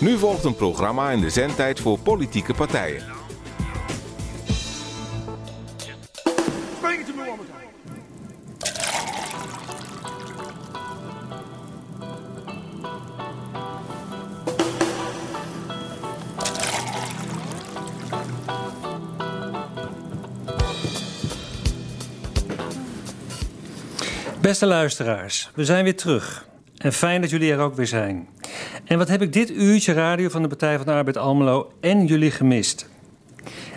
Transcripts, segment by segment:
Nu volgt een programma in de zendtijd voor politieke partijen. Beste luisteraars, we zijn weer terug. En fijn dat jullie er ook weer zijn. En wat heb ik dit uurtje radio van de Partij van de Arbeid Almelo en jullie gemist?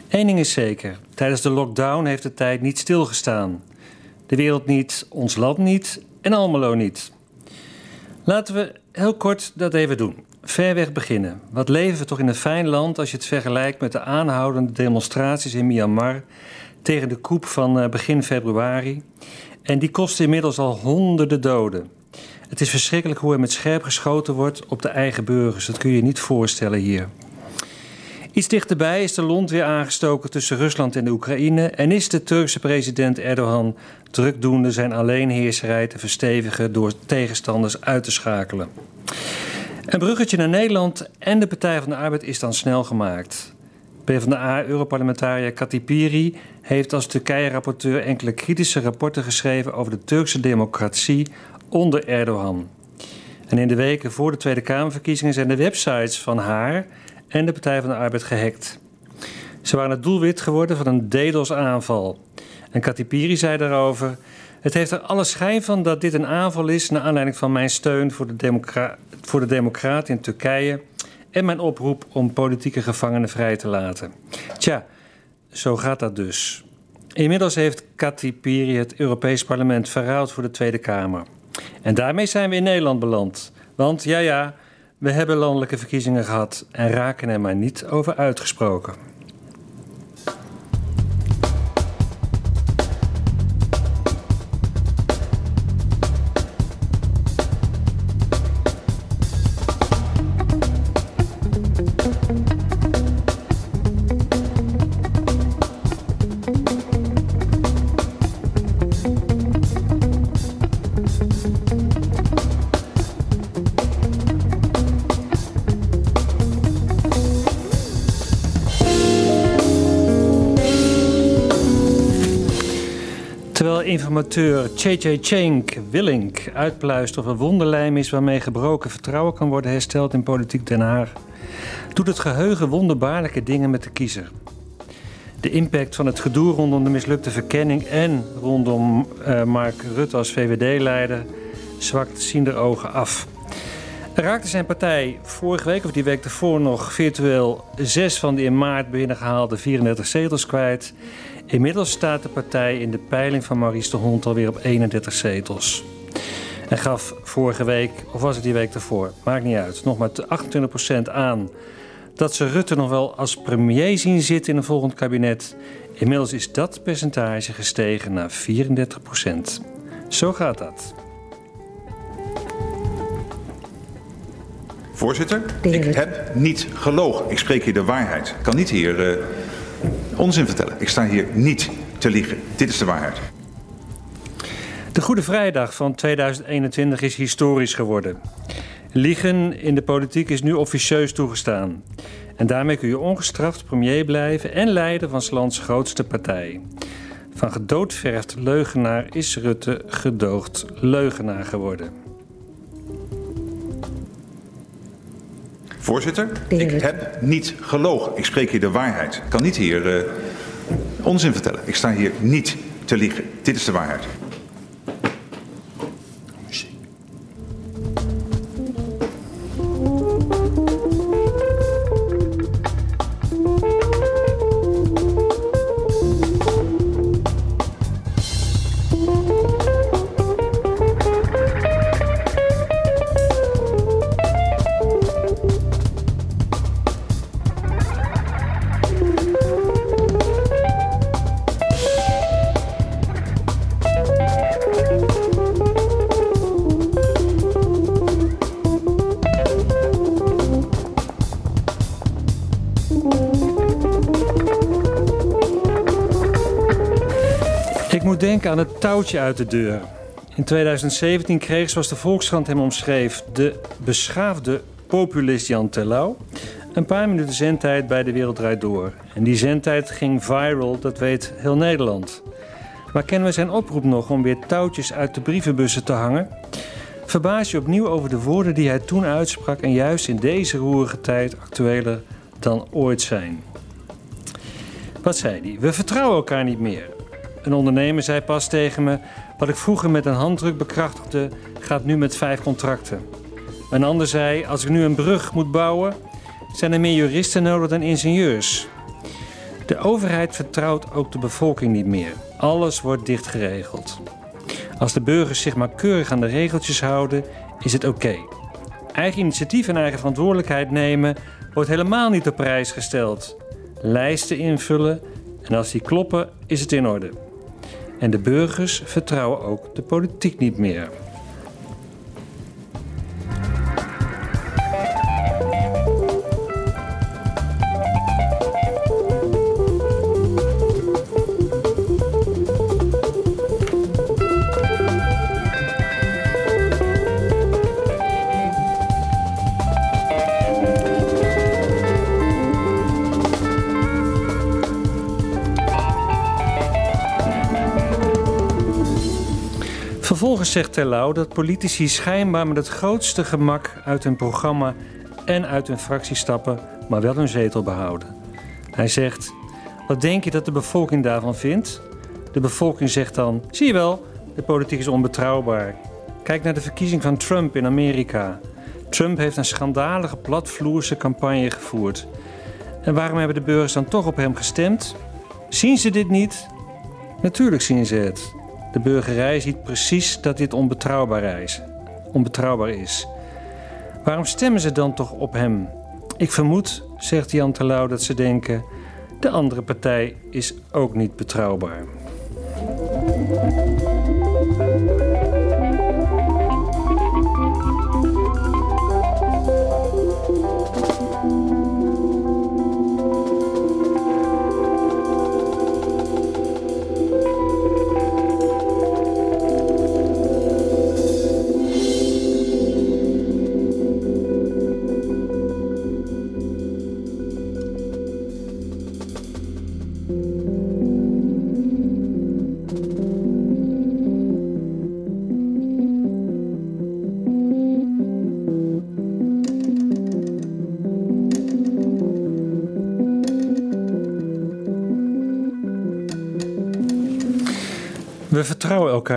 Eén ding is zeker: tijdens de lockdown heeft de tijd niet stilgestaan. De wereld niet, ons land niet en Almelo niet. Laten we heel kort dat even doen. Ver weg beginnen. Wat leven we toch in een fijn land als je het vergelijkt met de aanhoudende demonstraties in Myanmar tegen de koep van eh, begin februari. En die kosten inmiddels al honderden doden. Het is verschrikkelijk hoe er met scherp geschoten wordt op de eigen burgers. Dat kun je niet voorstellen hier. Iets dichterbij is de lont weer aangestoken tussen Rusland en de Oekraïne en is de Turkse president Erdogan drukdoende zijn alleenheerserij te verstevigen door tegenstanders uit te schakelen. Een bruggetje naar Nederland en de Partij van de Arbeid is dan snel gemaakt. PvdA-europarlementariër Kati Piri heeft als Turkije-rapporteur enkele kritische rapporten geschreven over de Turkse democratie onder Erdogan. En in de weken voor de Tweede Kamerverkiezingen zijn de websites van haar en de Partij van de Arbeid gehackt. Ze waren het doelwit geworden van een DDoS-aanval. En Katipiri zei daarover: Het heeft er alle schijn van dat dit een aanval is naar aanleiding van mijn steun voor de, democra voor de democraten in Turkije en mijn oproep om politieke gevangenen vrij te laten. Tja, zo gaat dat dus. Inmiddels heeft Katipiri het Europees Parlement verruild voor de Tweede Kamer. En daarmee zijn we in Nederland beland. Want ja, ja, we hebben landelijke verkiezingen gehad en raken er maar niet over uitgesproken. Informateur J.J. Cenk Willink uitpluist of er wonderlijm is waarmee gebroken vertrouwen kan worden hersteld in politiek Den Haag, doet het geheugen wonderbaarlijke dingen met de kiezer. De impact van het gedoe rondom de mislukte verkenning en rondom uh, Mark Rutte als VVD-leider zwakt zien ogen af. Er raakte zijn partij vorige week of die week ervoor nog virtueel zes van de in maart binnengehaalde 34 zetels kwijt. Inmiddels staat de partij in de peiling van Maurice de Hond alweer op 31 zetels. En gaf vorige week, of was het die week ervoor, maakt niet uit, nog maar 28% aan dat ze Rutte nog wel als premier zien zitten in een volgend kabinet. Inmiddels is dat percentage gestegen naar 34%. Zo gaat dat. Voorzitter, ik heb niet gelogen. Ik spreek hier de waarheid. Ik kan niet hier uh, onzin vertellen. Ik sta hier niet te liegen. Dit is de waarheid. De Goede Vrijdag van 2021 is historisch geworden. Liegen in de politiek is nu officieus toegestaan. En daarmee kun je ongestraft premier blijven en leider van 's lands grootste partij. Van gedoodverfd leugenaar is Rutte gedoogd leugenaar geworden. Voorzitter, ik heb niet gelogen. Ik spreek hier de waarheid. Ik kan niet hier uh, onzin vertellen. Ik sta hier niet te liegen. Dit is de waarheid. Touwtje uit de deur. In 2017 kreeg, zoals de Volkskrant hem omschreef, de beschaafde populist Jan Terlouw een paar minuten zendtijd bij De Wereld Door. En die zendtijd ging viral, dat weet heel Nederland. Maar kennen we zijn oproep nog om weer touwtjes uit de brievenbussen te hangen? Verbaas je opnieuw over de woorden die hij toen uitsprak en juist in deze roerige tijd actueler dan ooit zijn. Wat zei hij? We vertrouwen elkaar niet meer. Een ondernemer zei pas tegen me: Wat ik vroeger met een handdruk bekrachtigde, gaat nu met vijf contracten. Een ander zei: Als ik nu een brug moet bouwen, zijn er meer juristen nodig dan ingenieurs. De overheid vertrouwt ook de bevolking niet meer. Alles wordt dicht geregeld. Als de burgers zich maar keurig aan de regeltjes houden, is het oké. Eigen initiatief en eigen verantwoordelijkheid nemen wordt helemaal niet op prijs gesteld. Lijsten invullen en als die kloppen, is het in orde. En de burgers vertrouwen ook de politiek niet meer. Zegt Terlouw dat politici schijnbaar met het grootste gemak uit hun programma en uit hun fractie stappen, maar wel hun zetel behouden. Hij zegt: Wat denk je dat de bevolking daarvan vindt? De bevolking zegt dan: Zie je wel, de politiek is onbetrouwbaar. Kijk naar de verkiezing van Trump in Amerika. Trump heeft een schandalige platvloerse campagne gevoerd. En waarom hebben de burgers dan toch op hem gestemd? Zien ze dit niet? Natuurlijk zien ze het. De burgerij ziet precies dat dit onbetrouwbaar is. Onbetrouwbaar is. Waarom stemmen ze dan toch op hem? Ik vermoed, zegt Jan Terlouw, dat ze denken... de andere partij is ook niet betrouwbaar.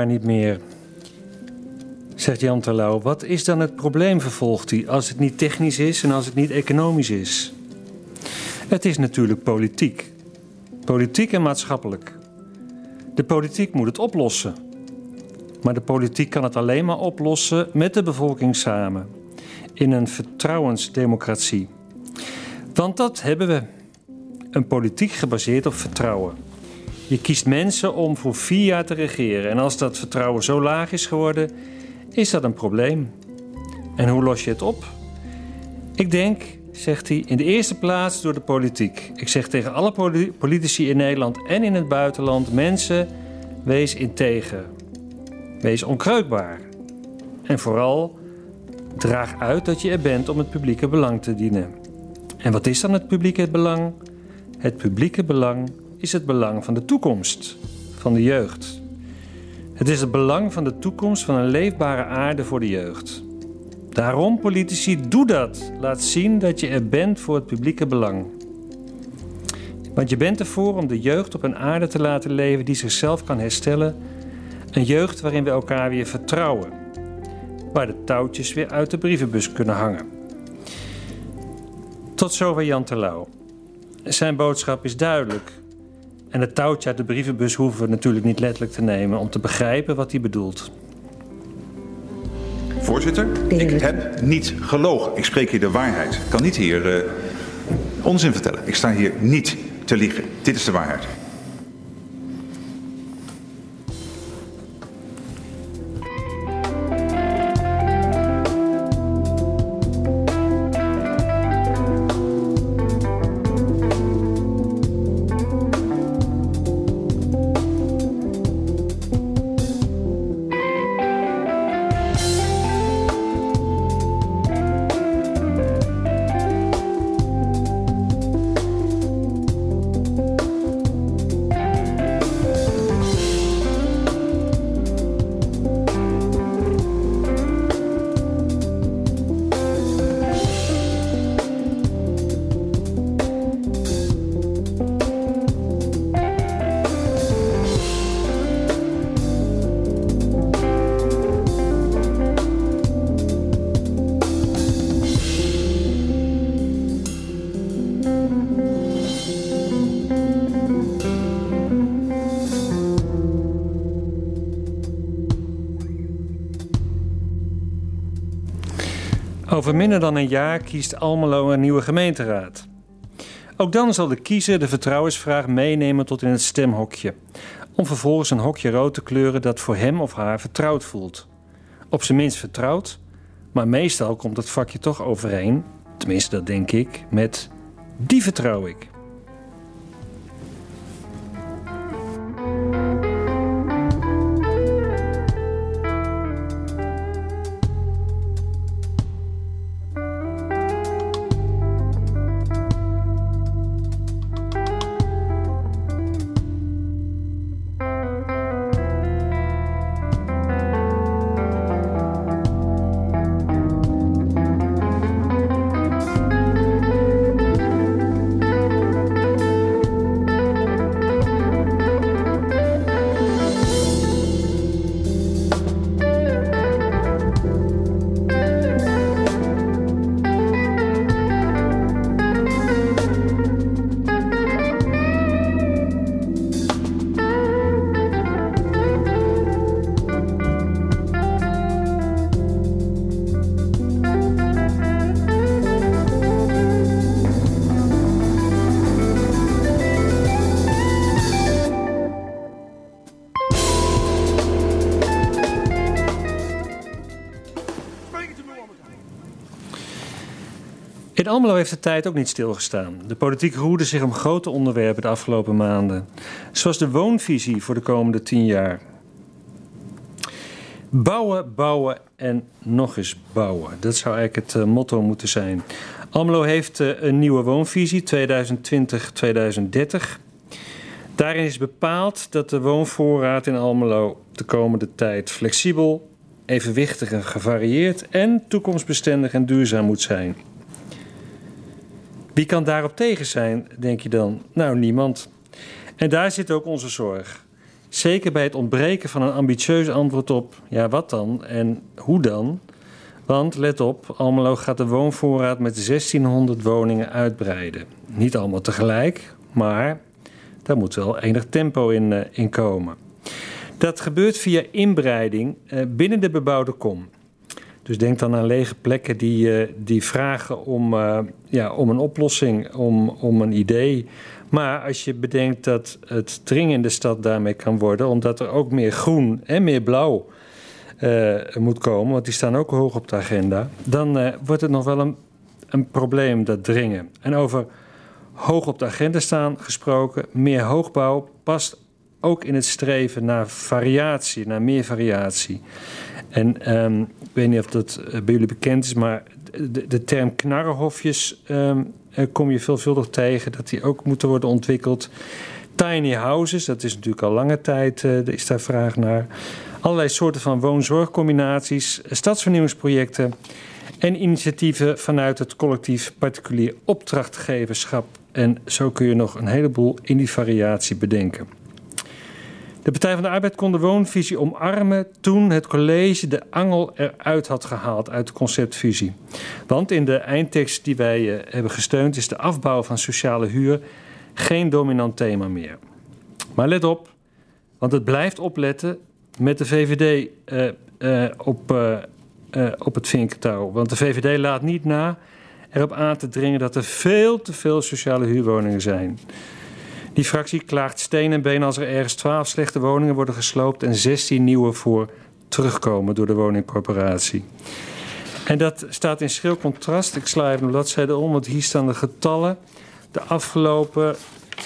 Niet meer, zegt Jan Terlouw. Wat is dan het probleem, vervolgt hij, als het niet technisch is en als het niet economisch is? Het is natuurlijk politiek. Politiek en maatschappelijk. De politiek moet het oplossen. Maar de politiek kan het alleen maar oplossen met de bevolking samen. In een vertrouwensdemocratie. Want dat hebben we. Een politiek gebaseerd op vertrouwen. Je kiest mensen om voor vier jaar te regeren. En als dat vertrouwen zo laag is geworden, is dat een probleem. En hoe los je het op? Ik denk, zegt hij, in de eerste plaats door de politiek. Ik zeg tegen alle politici in Nederland en in het buitenland: mensen, wees integer. Wees onkreukbaar. En vooral, draag uit dat je er bent om het publieke belang te dienen. En wat is dan het publieke belang? Het publieke belang is het belang van de toekomst, van de jeugd. Het is het belang van de toekomst van een leefbare aarde voor de jeugd. Daarom, politici, doe dat. Laat zien dat je er bent voor het publieke belang. Want je bent ervoor om de jeugd op een aarde te laten leven die zichzelf kan herstellen. Een jeugd waarin we elkaar weer vertrouwen. Waar de touwtjes weer uit de brievenbus kunnen hangen. Tot zover Jan Terlouw. Zijn boodschap is duidelijk. En het touwtje uit de brievenbus hoeven we natuurlijk niet letterlijk te nemen om te begrijpen wat hij bedoelt. Voorzitter, ik heb niet gelogen. Ik spreek hier de waarheid. Ik kan niet hier uh, onzin vertellen. Ik sta hier niet te liegen. Dit is de waarheid. Over minder dan een jaar kiest Almelo een nieuwe gemeenteraad. Ook dan zal de kiezer de vertrouwensvraag meenemen tot in het stemhokje. Om vervolgens een hokje rood te kleuren dat voor hem of haar vertrouwd voelt. Op zijn minst vertrouwd, maar meestal komt het vakje toch overeen, tenminste dat denk ik, met die vertrouw ik. Heeft de tijd ook niet stilgestaan. De politiek roerde zich om grote onderwerpen de afgelopen maanden. Zoals de woonvisie voor de komende tien jaar. Bouwen, bouwen en nog eens bouwen. Dat zou eigenlijk het uh, motto moeten zijn. Almelo heeft uh, een nieuwe woonvisie 2020-2030. Daarin is bepaald dat de woonvoorraad in Almelo de komende tijd flexibel, evenwichtig en gevarieerd en toekomstbestendig en duurzaam moet zijn. Wie kan daarop tegen zijn, denk je dan? Nou, niemand. En daar zit ook onze zorg. Zeker bij het ontbreken van een ambitieus antwoord op ja, wat dan en hoe dan? Want let op, Almelo gaat de woonvoorraad met 1600 woningen uitbreiden. Niet allemaal tegelijk, maar daar moet wel enig tempo in, uh, in komen. Dat gebeurt via inbreiding uh, binnen de bebouwde kom. Dus denk dan aan lege plekken die, uh, die vragen om, uh, ja, om een oplossing, om, om een idee. Maar als je bedenkt dat het dring in de stad daarmee kan worden, omdat er ook meer groen en meer blauw uh, moet komen, want die staan ook hoog op de agenda, dan wordt het nog wel een, een probleem, dat dringen. En over hoog op de agenda staan gesproken, meer hoogbouw past ook in het streven naar variatie, naar meer variatie. En ik weet niet of dat bij jullie bekend is, maar de, de term knarrenhofjes um, kom je veelvuldig tegen, dat die ook moeten worden ontwikkeld. Tiny houses, dat is natuurlijk al lange tijd, uh, is daar vraag naar. Allerlei soorten van woonzorgcombinaties, stadsvernieuwingsprojecten en initiatieven vanuit het collectief particulier opdrachtgeverschap. En zo kun je nog een heleboel in die variatie bedenken. De Partij van de Arbeid kon de woonvisie omarmen toen het college de angel eruit had gehaald uit de conceptvisie. Want in de eindtekst die wij uh, hebben gesteund is de afbouw van sociale huur geen dominant thema meer. Maar let op, want het blijft opletten met de VVD uh, uh, op, op het vinkentouw. Want de VVD laat niet na erop aan te dringen dat er veel te veel sociale huurwoningen zijn. Die fractie klaagt steen en been als er ergens 12 slechte woningen worden gesloopt en 16 nieuwe voor terugkomen door de woningcorporatie. En dat staat in schril contrast. Ik sla even een bladzijde om, want hier staan de getallen. De afgelopen,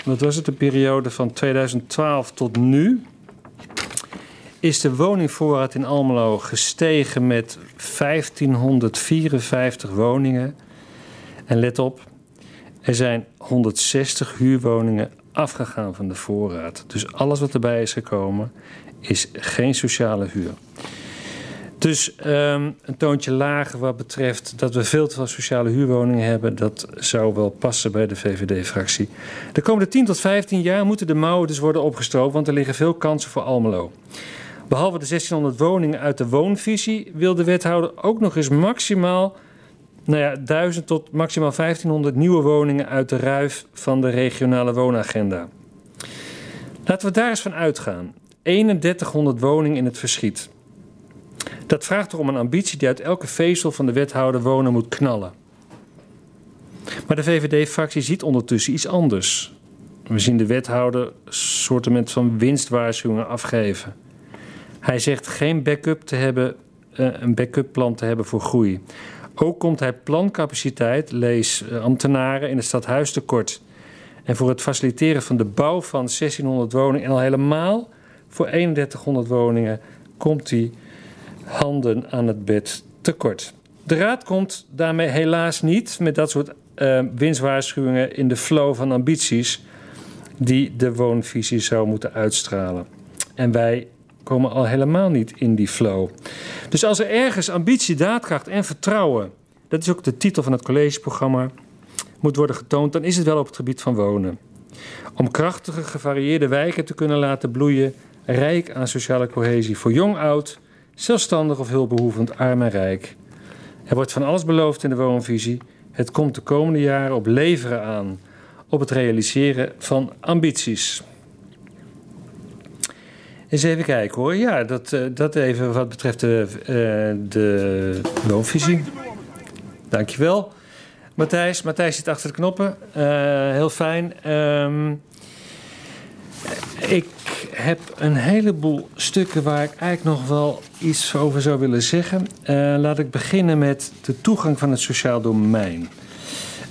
wat was het, de periode van 2012 tot nu, is de woningvoorraad in Almelo gestegen met 1554 woningen. En let op, er zijn 160 huurwoningen afgegaan van de voorraad. Dus alles wat erbij is gekomen is geen sociale huur. Dus um, een toontje lager wat betreft dat we veel te veel sociale huurwoningen hebben, dat zou wel passen bij de VVD-fractie. De komende 10 tot 15 jaar moeten de mouwen dus worden opgestroopt, want er liggen veel kansen voor Almelo. Behalve de 1600 woningen uit de woonvisie wil de wethouder ook nog eens maximaal nou ja, 1000 tot maximaal 1500 nieuwe woningen uit de ruif van de regionale woonagenda. Laten we daar eens van uitgaan. 3100 woningen in het verschiet. Dat vraagt erom een ambitie die uit elke vezel van de wethouder wonen moet knallen. Maar de VVD-fractie ziet ondertussen iets anders. We zien de wethouder soortement van winstwaarschuwingen afgeven. Hij zegt geen backup te hebben, uh, een backup plan te hebben voor groei. Ook komt hij plancapaciteit, lees uh, ambtenaren, in het stadhuis tekort. En voor het faciliteren van de bouw van 1600 woningen en al helemaal voor 3100 woningen komt hij handen aan het bed tekort. De Raad komt daarmee helaas niet met dat soort uh, winstwaarschuwingen in de flow van ambities die de woonvisie zou moeten uitstralen. En wij komen al helemaal niet in die flow. Dus als er ergens ambitie, daadkracht en vertrouwen, dat is ook de titel van het collegeprogramma, moet worden getoond, dan is het wel op het gebied van wonen. Om krachtige, gevarieerde wijken te kunnen laten bloeien, rijk aan sociale cohesie voor jong, oud, zelfstandig of hulpbehoevend, arm en rijk. Er wordt van alles beloofd in de woonvisie. Het komt de komende jaren op leveren aan, op het realiseren van ambities. Eens even kijken hoor. Ja, dat, uh, dat even wat betreft de, uh, de woonvisie. Dankjewel. Matthijs, Matthijs zit achter de knoppen. Uh, heel fijn. Um, ik heb een heleboel stukken waar ik eigenlijk nog wel iets over zou willen zeggen. Laat ik beginnen met de toegang van het sociaal domein.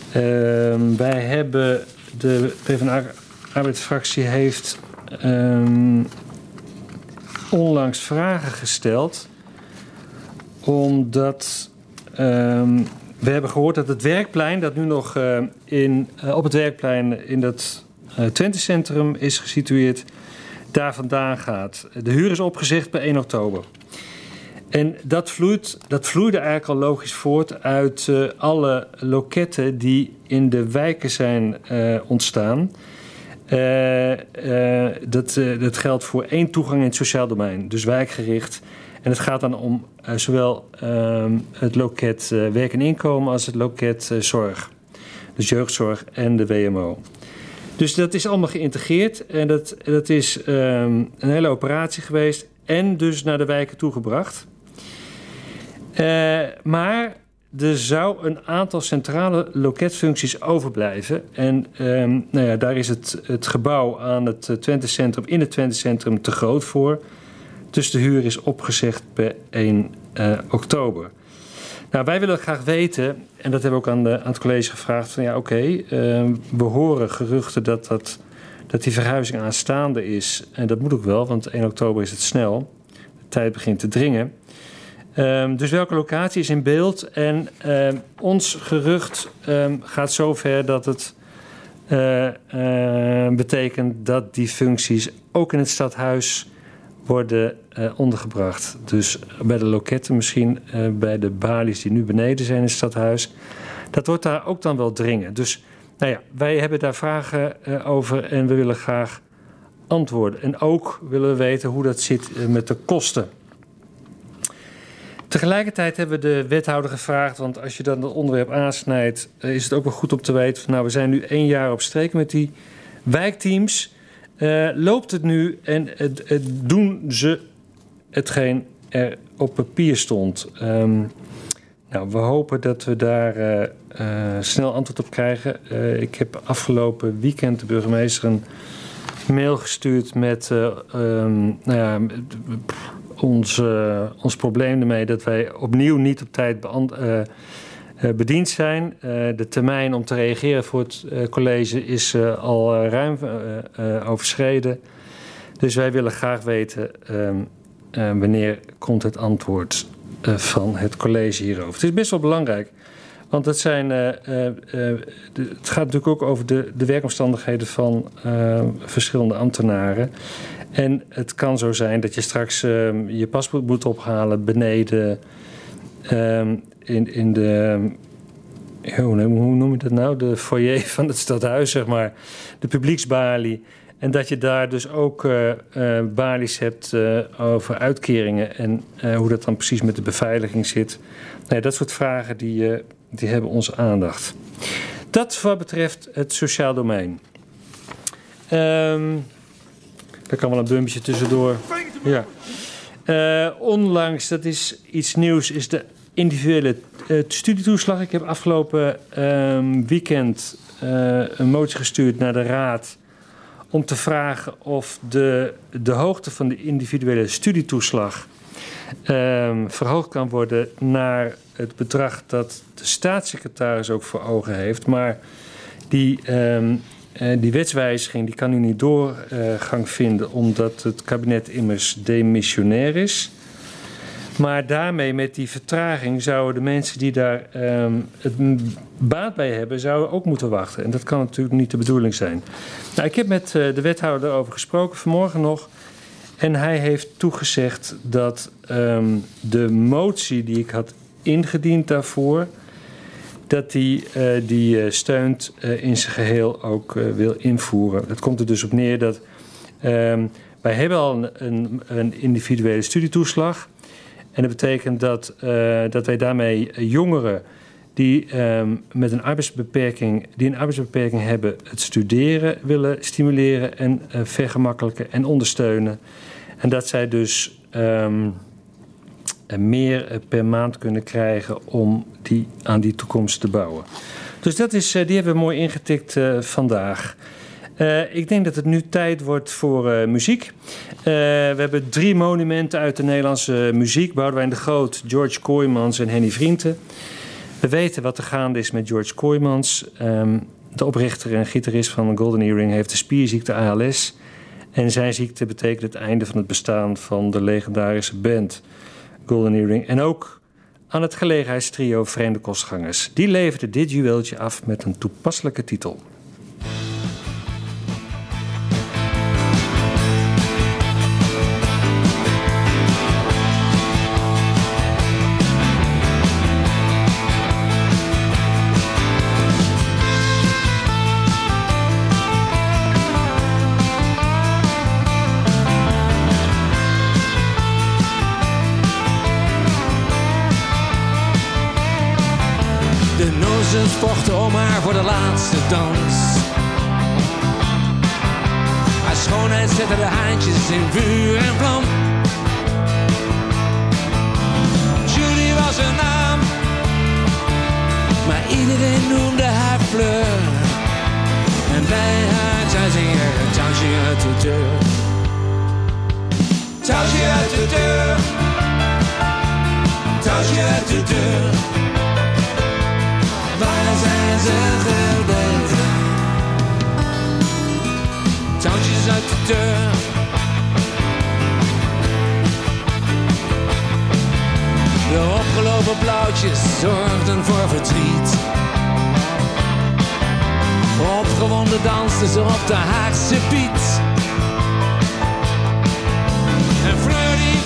Uh, wij hebben, de PvdA-arbeidsfractie heeft um, onlangs vragen gesteld. Omdat um, we hebben gehoord dat het werkplein, dat nu nog uh, in, uh, op het werkplein in dat uh, Twente-centrum is gesitueerd, daar vandaan gaat. De huur is opgezegd bij 1 oktober. En dat, vloeit, dat vloeide eigenlijk al logisch voort uit alle loketten die in de wijken zijn ontstaan. Uh, dat, dat geldt voor één toegang in het sociaal domein, dus wijkgericht. En het gaat dan om zowel ehm, het loket werk en inkomen als het loket zorg. Dus jeugdzorg en de WMO. Dus dat is allemaal geïntegreerd en dat, dat is um, een hele operatie geweest en dus naar de wijken toegebracht. Uh, maar er zou een aantal centrale loketfuncties overblijven. En um, nou ja, daar is het, het gebouw aan het Twente Centrum, in het Twente Centrum te groot voor. Dus de huur is opgezegd per 1 uh, oktober. Nou, wij willen graag weten, en dat hebben we ook aan, de, aan het college gevraagd: van ja, oké, uh, we horen geruchten dat, dat, dat die verhuizing aanstaande is. En dat moet ook wel, want 1 oktober is het snel. De tijd begint te dringen. Um, dus welke locatie is in beeld? En um, ons gerucht um, gaat zover dat het uh, betekent dat die functies ook in het stadhuis worden uh, ondergebracht. Dus bij de loketten, misschien uh, bij de balies die nu beneden zijn in het stadhuis. Dat wordt daar ook dan wel dringen. Dus nou ja, wij hebben daar vragen over en we willen graag antwoorden. En ook willen we weten hoe dat zit met de kosten. Tegelijkertijd hebben we de wethouder gevraagd, want als je dan het onderwerp aansnijdt, is het ook wel goed om te weten. Van, nou, we zijn nu één jaar op streek met die wijkteams. Uh, loopt het nu en doen ze hetgeen er op papier stond? Um, nou, we hopen dat we daar uh, snel antwoord op krijgen. Ik heb afgelopen weekend de burgemeester een mail gestuurd met um, nou ja, ons, ons probleem ermee dat wij opnieuw niet op tijd beantwoorden uh, bediend zijn. Uh, de termijn om te reageren voor het uh, college is al ruim overschreden. Dus wij willen graag weten um, wanneer komt het antwoord van het college hierover. Het is best wel belangrijk. Want het, zijn, het gaat natuurlijk ook over de, de werkomstandigheden van verschillende ambtenaren. En het kan zo zijn dat je straks ehm, je paspoort moet ophalen beneden um, in, in de. Hoe noem je dat nou? De foyer van het stadhuis, zeg maar. De publieksbalie. En dat je daar dus ook uh, uh, balies hebt uh, over uitkeringen en hoe dat dan precies met de beveiliging zit. Nee, dat soort vragen die, die hebben onze aandacht. Dat wat betreft het sociaal domein. Um, daar kan wel een bumpje tussendoor. Ja. Uh, onlangs, dat is iets nieuws, is de individuele uh, studietoeslag. Ik heb afgelopen uh, weekend een motie gestuurd naar de Raad om te vragen of de, de hoogte van de individuele studietoeslag um, verhoogd kan worden naar het bedrag dat de staatssecretaris ook voor ogen heeft. Maar die, um, die wetswijziging die kan nu niet doorgang vinden, omdat het kabinet immers demissionair is. Maar daarmee, met die vertraging, zouden de mensen die daar um, baat bij hebben, zouden ook moeten wachten. En dat kan natuurlijk niet de bedoeling zijn. Nou, ik heb met uh, de wethouder erover gesproken vanmorgen nog. En hij heeft toegezegd dat um, de motie die ik had ingediend daarvoor, dat hij uh, die uh, steunt uh, in zijn geheel ook wil invoeren. Het komt er dus op neer dat um, wij hebben al een, een, individuele studietoeslag. En dat betekent dat, dat wij daarmee jongeren die um, met een arbeidsbeperking, die een arbeidsbeperking hebben, het studeren willen stimuleren en vergemakkelijken en ondersteunen. En dat zij dus um, meer per maand kunnen krijgen om die, aan die toekomst te bouwen. Dus dat is, uh, die hebben we mooi ingetikt uh, vandaag. Uh, ik denk dat het nu tijd wordt voor muziek. We hebben drie monumenten uit de Nederlandse muziek. Boudewijn de Groot, George Kooijmans en Henny Vrienden. We weten wat er gaande is met George Kooijmans. Um, de oprichter en gitarist van Golden Earring heeft de spierziekte ALS. En zijn ziekte betekent het einde van het bestaan van de legendarische band Golden Earring. En ook aan het gelegenheidstrio Vreemde Kostgangers. Die leverde dit juweeltje af met een toepasselijke titel. Deur zijn ze gebleven? Uit de deur. De opgelopen blauwtjes zorgden voor verdriet. Opgewonden dansten ze op de Haagse Piet. En Fleur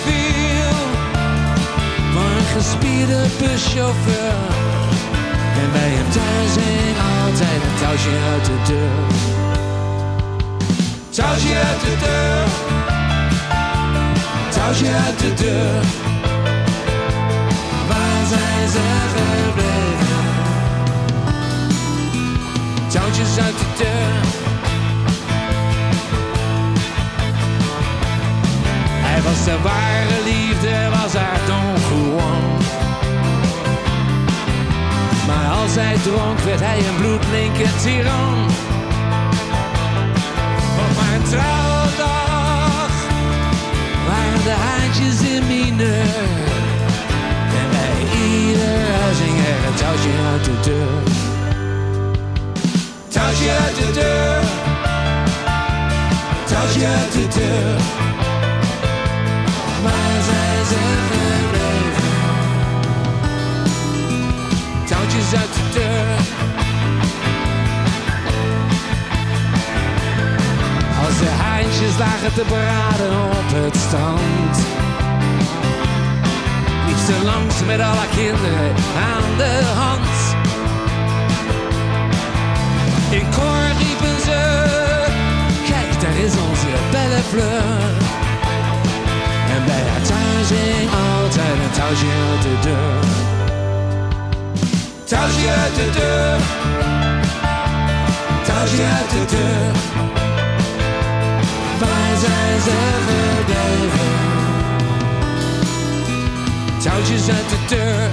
gespierde buschauffeur. En bij hem thuis hing altijd een touwtje uit de deur. Touwtje uit de deur. Touwtje uit de deur. Waar zijn ze gebleven? Touwtjes uit de deur. Hij was de ware liefde, was haar Als hij dronk werd hij een bloedlinker tiran. Op mijn trouwdag waren de haantjes in mineur. En bij ieder huizing er een touwtje uit de deur. Touwtje uit de deur. Touwtje uit de deur. Haantjes lagen te braden op het strand. Liep ze langs met alle kinderen aan de hand. In koor riepen ze, kijk daar is onze belle fleur. En bij haar thuis hing altijd een touwtje uit de deur touwtje uit de deur. Touwtje uit de deur. Zijn ze gebleven? touwtjes uit de deur.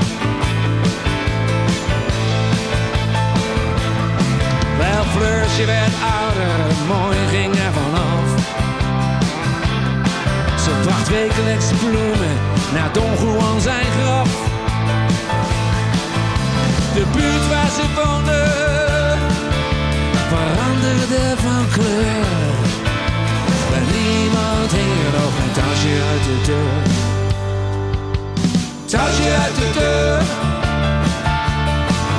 Wel, Fleurs, je werd ouder, het mooie ging er vanaf. Ze bracht wekelijks bloemen naar Don Juan zijn graf. De buurt waar ze woonde veranderde van kleur. Niemand hing er nog een touwtje uit de deur. Touwtje uit de deur.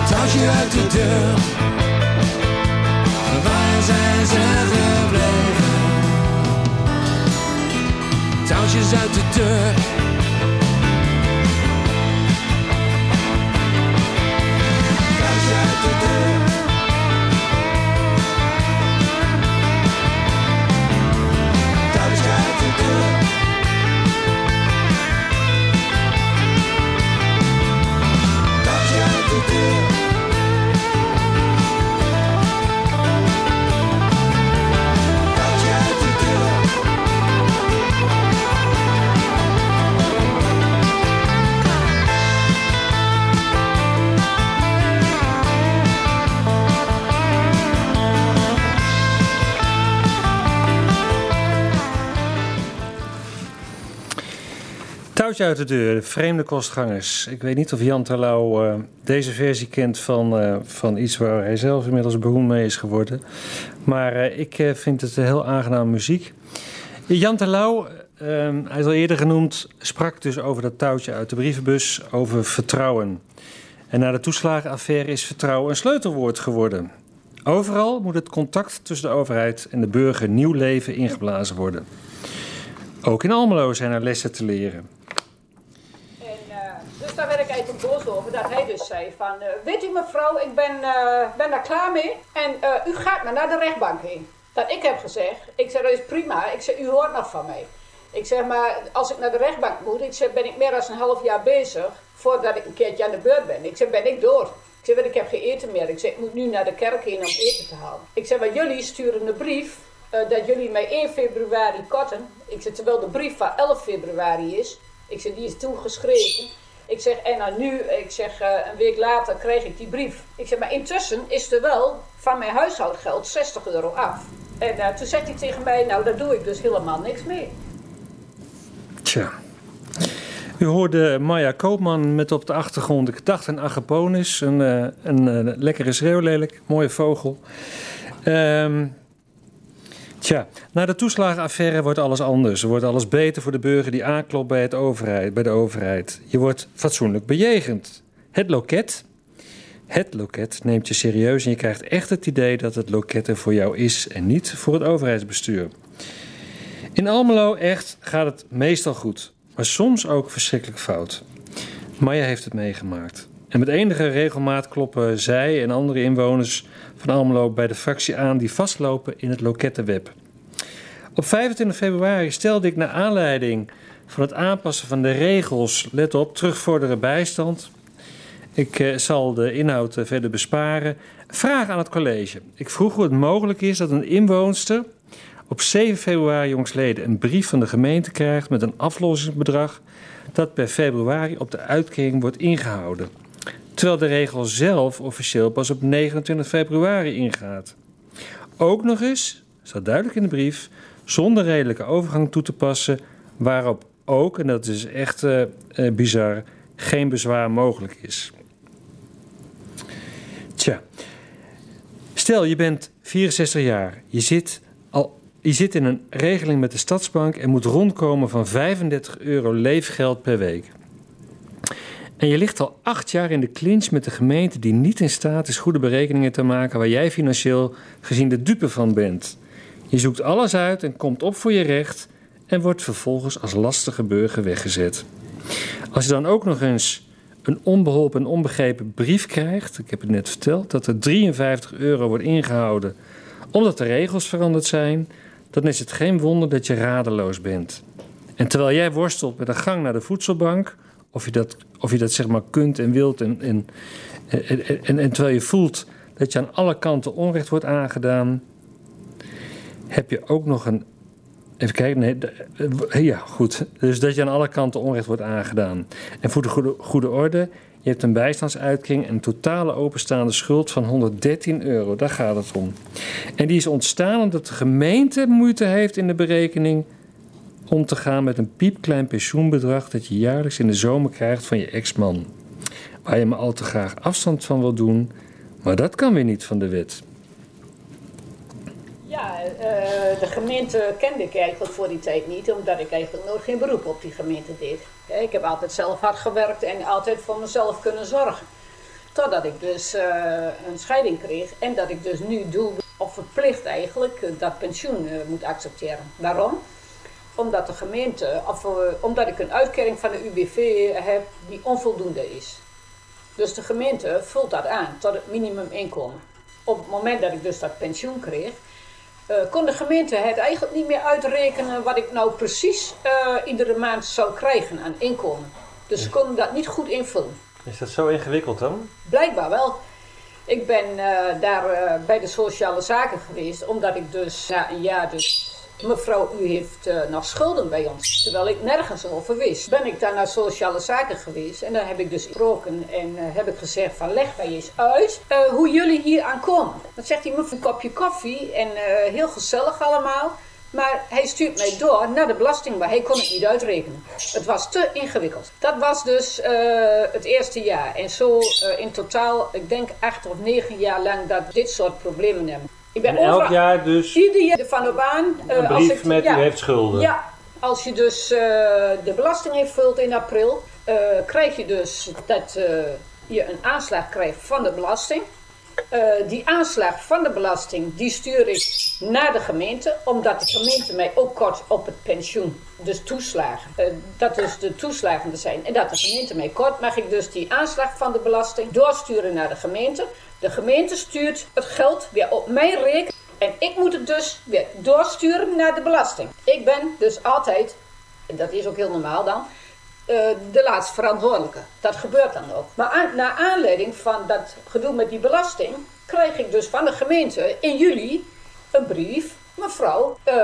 Touwtje uit de deur. Waar zijn ze gebleven? Touwtjes uit de deur. Touwtje uit de deur, vreemde kostgangers. Ik weet niet of Jan Terlouw eh, deze versie kent van, eh, van iets waar hij zelf inmiddels beroemd mee is geworden. Maar eh, ik vind het heel aangename muziek. Jan Terlouw, hij is al eerder genoemd, sprak dus over dat touwtje uit de brievenbus, over vertrouwen. En na de toeslagenaffaire is vertrouwen een sleutelwoord geworden. Overal moet het contact tussen de overheid en de burger nieuw leven ingeblazen worden. Ook in Almelo zijn er lessen te leren. Dus daar werd ik eigenlijk boos over dat hij dus zei van... eh, weet u mevrouw, ik ben, eh, ben daar klaar mee en eh, u gaat maar naar de rechtbank heen. Dat ik heb gezegd, ik zeg dat is prima, ik zeg u hoort nog van mij. Ik zeg maar, als ik naar de rechtbank moet, ik zeg ben ik meer dan een half jaar bezig... voordat ik een keertje aan de beurt ben. Ik zeg ben ik door. Ik zeg, ik heb geen eten meer. Ik zeg, ik moet nu naar de kerk heen om eten te halen. Ik zeg, maar jullie sturen een brief dat jullie mij 1 februari korten. Ik zeg, terwijl de brief van 11 februari is. Ik zeg, die is toen geschreven. Ik zeg, en dan nu, ik zeg, eh, een week later kreeg ik die brief. Ik zeg, maar intussen is er wel van mijn huishoudgeld 60 euro af. En eh, toen zei hij tegen mij, nou daar doe ik dus helemaal niks mee. Tja. U hoorde Maya Koopman met op de achtergrond Ik dacht een agaponis. Een, eh, een, eh, lekkere schreeuwlelijk, mooie vogel. Ehm, tja, na de toeslagenaffaire wordt alles anders. Wordt alles beter voor de burger die aanklopt bij, het overheid, bij de overheid. Je wordt fatsoenlijk bejegend. Het loket, het loket neemt je serieus en je krijgt echt het idee dat het loket er voor jou is en niet voor het overheidsbestuur. In Almelo echt gaat het meestal goed, maar soms ook verschrikkelijk fout. Maya heeft het meegemaakt. En met enige regelmaat kloppen zij en andere inwoners van Almelo bij de fractie aan die vastlopen in het lokettenweb. Op 25 februari stelde ik naar aanleiding van het aanpassen van de regels, let op, terugvorderen bijstand. Ik eh, zal de inhoud eh, verder besparen. Vraag aan het college. Ik vroeg hoe het mogelijk is dat een inwoonster op 7 februari jongsleden een brief van de gemeente krijgt met een aflossingsbedrag dat per februari op de uitkering wordt ingehouden. Terwijl de regel zelf officieel pas op 29 februari ingaat. Ook nog eens, staat duidelijk in de brief, zonder redelijke overgang toe te passen, waarop ook, en dat is echt eh, eh, bizar, geen bezwaar mogelijk is. Tja, stel je bent 64 jaar, je zit, al, je zit in een regeling met de Stadsbank en moet rondkomen van 35 euro leefgeld per week. En je ligt al acht jaar in de clinch met de gemeente die niet in staat is goede berekeningen te maken waar jij financieel gezien de dupe van bent. Je zoekt alles uit en komt op voor je recht en wordt vervolgens als lastige burger weggezet. Als je dan ook nog eens een onbeholpen en onbegrepen brief krijgt, ik heb het net verteld, dat er 53 euro wordt ingehouden omdat de regels veranderd zijn, dan is het geen wonder dat je radeloos bent. En terwijl jij worstelt met een gang naar de voedselbank, of je dat, of je dat zeg maar kunt en wilt, en, en, en, en, en terwijl je voelt dat je aan alle kanten onrecht wordt aangedaan, heb je ook nog een Even kijken. Nee, eh, ja, goed. Dus dat je aan alle kanten onrecht wordt aangedaan. En voor de goede, goede orde, je hebt een bijstandsuitkering en een totale openstaande schuld van 113 euro. Daar gaat het om. En die is ontstaan omdat de gemeente moeite heeft in de berekening om te gaan met een piepklein pensioenbedrag dat je jaarlijks in de zomer krijgt van je ex-man. Waar je me al te graag afstand van wil doen, maar dat kan weer niet van de wet. Ja, eh, de gemeente kende ik eigenlijk voor die tijd niet, omdat ik eigenlijk nooit geen beroep op die gemeente deed. Ik heb altijd zelf hard gewerkt en altijd voor mezelf kunnen zorgen. Totdat ik dus eh, een scheiding kreeg en dat ik dus nu doe, of verplicht eigenlijk, eh, dat pensioen moet accepteren. Waarom? Omdat de gemeente, of omdat ik een uitkering van de UWV heb die onvoldoende is. Dus de gemeente vult dat aan tot het minimuminkomen. Op het moment dat ik dus dat pensioen kreeg, eh, kon de gemeente het eigenlijk niet meer uitrekenen wat ik nou precies eh, iedere maand zou krijgen aan inkomen. Dus ze konden dat niet goed invullen. Is dat zo ingewikkeld dan? Blijkbaar wel. Ik ben eh, daar bij de sociale zaken geweest, omdat ik dus na een jaar dus... Mevrouw, u heeft eh, nog schulden bij ons. Terwijl ik nergens over wist. Ben ik daar naar sociale zaken geweest. En dan heb ik dus gesproken en eh, heb ik gezegd van leg mij eens uit eh, hoe jullie hier aan komen. Dan zegt hij, mevrouw, een kopje koffie en heel gezellig allemaal. Maar hij stuurt mij door naar de belasting, maar hij kon het niet uitrekenen. Het was te ingewikkeld. Dat was dus het eerste jaar. En zo in totaal, ik denk acht of negen jaar lang dat dit soort problemen hebben. Elk overal- jaar dus Ieder jaar van op aan. eh, een als ik- met ja, u heeft schulden. Ja, als je dus eh, de belasting heeft vult in april, eh, krijg je dus dat je een aanslag krijgt van de belasting. Die aanslag van de belasting, die stuur ik naar de gemeente, omdat de gemeente mij ook kort op het pensioen, dus toeslagen, dat dus de toeslagen zijn, en dat de gemeente mij kort, mag ik dus die aanslag van de belasting doorsturen naar de gemeente. De gemeente stuurt het geld weer op mijn rekening en ik moet het dus weer doorsturen naar de belasting. Ik ben dus altijd, en dat is ook heel normaal dan, eh, de laatste verantwoordelijke. Dat gebeurt dan ook. Maar naar aanleiding van dat gedoe met die belasting, krijg ik dus van de gemeente in juli een brief. Mevrouw, eh,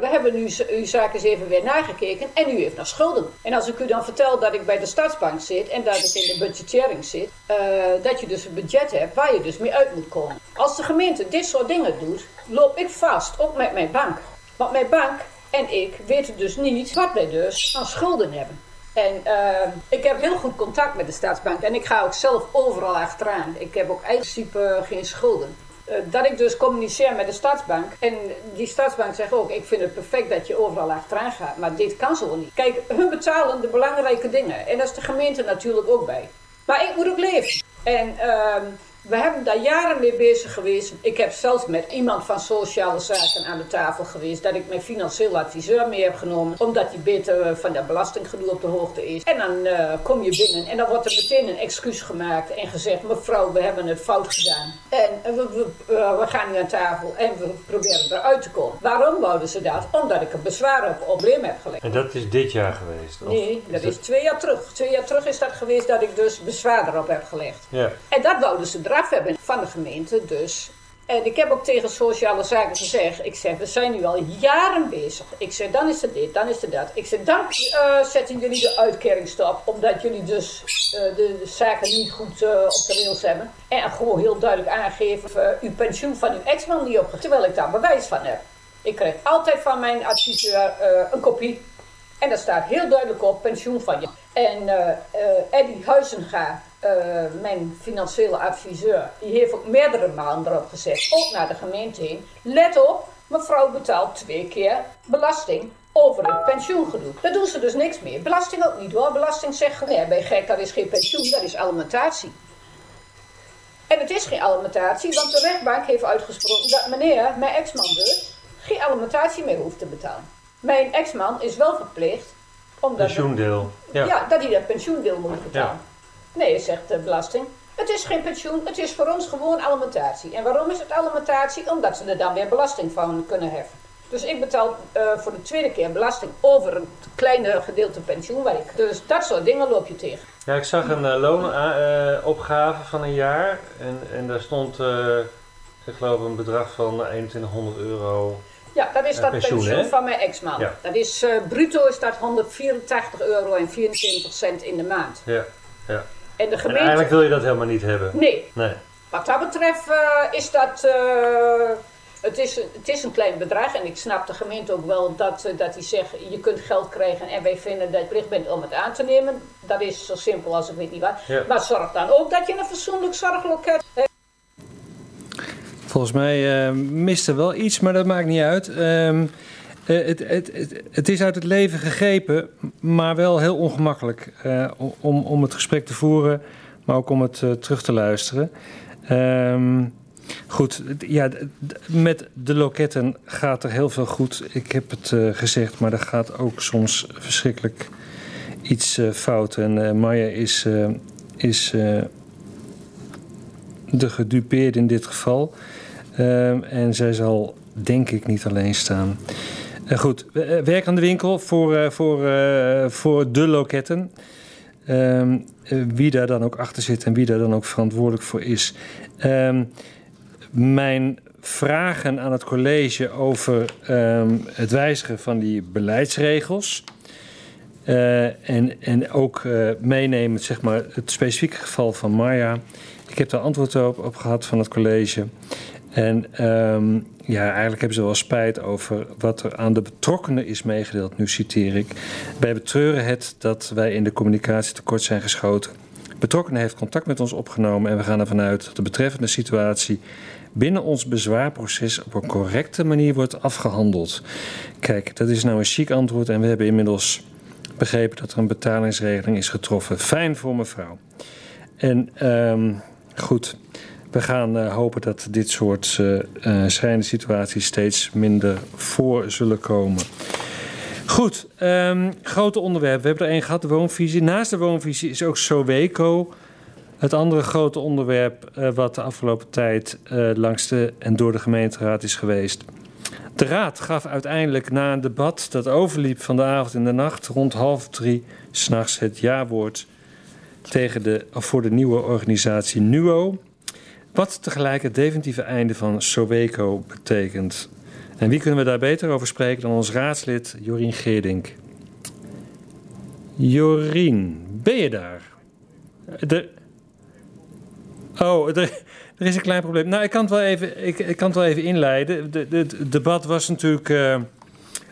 we hebben nu uw zaak eens even weer nagekeken en u heeft nog schulden. En als ik u dan vertel dat ik bij de Stadsbank zit en dat ik in de budgettering zit, eh, dat je dus een budget hebt waar je dus mee uit moet komen. Als de gemeente dit soort dingen doet, loop ik vast, ook met mijn bank. Want mijn bank en ik weten dus niet wat wij dus aan schulden hebben. En eh, ik heb heel goed contact met de staatsbank en ik ga ook zelf overal achteraan. Ik heb ook in principe geen schulden. Eh, dat ik dus communiceer met de staatsbank. En die staatsbank zegt ook, ik vind het perfect dat je overal achteraan gaat. Maar dit kan zo niet. Kijk, hun betalen de belangrijke dingen. En daar is de gemeente natuurlijk ook bij. Maar ik moet ook leven. En ehm, we hebben daar jaren mee bezig geweest. Ik heb zelfs met iemand van sociale zaken aan de tafel geweest. Dat ik mijn financieel adviseur mee heb genomen. Omdat die beter eh, van dat belastinggedoe op de hoogte is. En dan eh, kom je binnen en dan wordt er meteen een excuus gemaakt. En gezegd, mevrouw, we hebben het fout gedaan. En eh, we, we, we gaan nu aan tafel en we proberen eruit te komen. Waarom wouden ze dat? Omdat ik een bezwaar op probleem heb gelegd. En dat is dit jaar geweest? of Nee, dat is twee jaar terug. Twee jaar terug is dat geweest dat ik dus bezwaar erop heb gelegd. Ja. En dat wouden ze eraf hebben van de gemeente dus. En ik heb ook tegen sociale zaken gezegd, ik zeg, we zijn nu al jaren bezig. Ik zeg, dan is het dit, dan is het dat. Ik zeg, dan eh, zetten jullie de uitkering stop, omdat jullie dus eh, de, de zaken niet goed eh, op de rails hebben. En gewoon heel duidelijk aangeven, uw pensioen van uw ex-man niet opgegeven, terwijl ik daar bewijs van heb. Ik kreeg altijd van mijn adviseur een kopie. En daar staat heel duidelijk op, pensioen van je. En Eddie Huizenga, eh, mijn financiële adviseur, die heeft ook meerdere maanden erop gezet, ook naar de gemeente heen. Let op, mevrouw betaalt twee keer belasting over het pensioengedoe. Daar doen ze dus niks meer. Belasting ook niet hoor. Belasting zegt, nee, ben je gek, dat is geen pensioen, dat is alimentatie. En het is geen alimentatie, want de rechtbank heeft uitgesproken dat meneer, mijn ex-man dus, geen alimentatie meer hoeft te betalen. Mijn ex-man is wel verplicht omdat Pensioendeel. ja. Ja. dat hij dat pensioendeel moet betalen. Nee, zegt de belasting. Het is geen pensioen, het is voor ons gewoon alimentatie. En waarom is het alimentatie? Omdat ze er dan weer belasting van kunnen heffen. Dus ik betaal eh, voor de tweede keer belasting over een kleine gedeelte pensioenwerk. Dus dat soort dingen loop je tegen. Ja, ik zag een eh, loonopgave van een jaar. En, en daar stond, eh, ik geloof, een bedrag van 2100 euro Ja, dat is dat pensioen, pensioen, van mijn ex-man. Ja. Dat is eh, bruto is dat 184 euro en 24 cent in de maand. Ja, ja. En de En gemeente... eigenlijk wil je dat helemaal niet hebben. Nee, Nee. wat dat betreft eh, is dat... eh, het, is, het is een klein bedrag en ik snap de gemeente ook wel dat, eh, dat die zegt... je kunt geld krijgen en wij vinden dat je plicht bent om het aan te nemen. Dat is zo simpel als ik weet niet wat. Ja. Maar zorg dan ook dat je een fatsoenlijk zorgloket hebt. Volgens mij eh, mist er wel iets, maar dat maakt niet uit. Ehm, eh, het, het, het, is uit het leven gegrepen, maar wel heel ongemakkelijk eh, om, om het gesprek te voeren, maar ook om het eh, terug te luisteren. Ehm, goed, ja, met de loketten gaat er heel veel goed. Ik heb het gezegd, maar er gaat ook soms verschrikkelijk iets fout. En Maya is, is de gedupeerde in dit geval. Ehm, en zij zal denk ik niet alleen staan. Eh, goed, eh, werk aan de winkel voor, eh, voor, voor de loketten. Ehm, eh, wie daar dan ook achter zit en wie daar dan ook verantwoordelijk voor is. Ehm, mijn vragen aan het college over ehm, het wijzigen van die beleidsregels. en, en ook meenemen, zeg maar, het specifieke geval van Maya. Ik heb daar antwoord op, op gehad van het college. En ehm, ja, eigenlijk hebben ze wel spijt over wat er aan de betrokkenen is meegedeeld. Nu citeer ik. Wij betreuren het dat wij in de communicatie tekort zijn geschoten. Betrokkenen heeft contact met ons opgenomen en we gaan ervan uit dat de betreffende situatie binnen ons bezwaarproces op een correcte manier wordt afgehandeld. Kijk, dat is nou een chic antwoord en we hebben inmiddels begrepen dat er een betalingsregeling is getroffen. Fijn voor mevrouw. En ehm, goed, we gaan eh, hopen dat dit soort eh, schrijnende situaties steeds minder voor zullen komen. Goed, ehm, grote onderwerpen. We hebben er één gehad, de woonvisie. Naast de woonvisie is ook Soweco het andere grote onderwerp wat de afgelopen tijd langs de en door de gemeenteraad is geweest. De raad gaf uiteindelijk na een debat dat overliep van de avond in de nacht rond half drie s'nachts het jawoord tegen de, voor de nieuwe organisatie NUO. Wat tegelijk het definitieve einde van Soweco betekent. En wie kunnen we daar beter over spreken dan ons raadslid Jorien Geerdink? Jorien, ben je daar? De... Oh, er, is een klein probleem. Nou, ik kan het wel even, ik, ik kan het wel even inleiden. De, de- het debat was natuurlijk eh,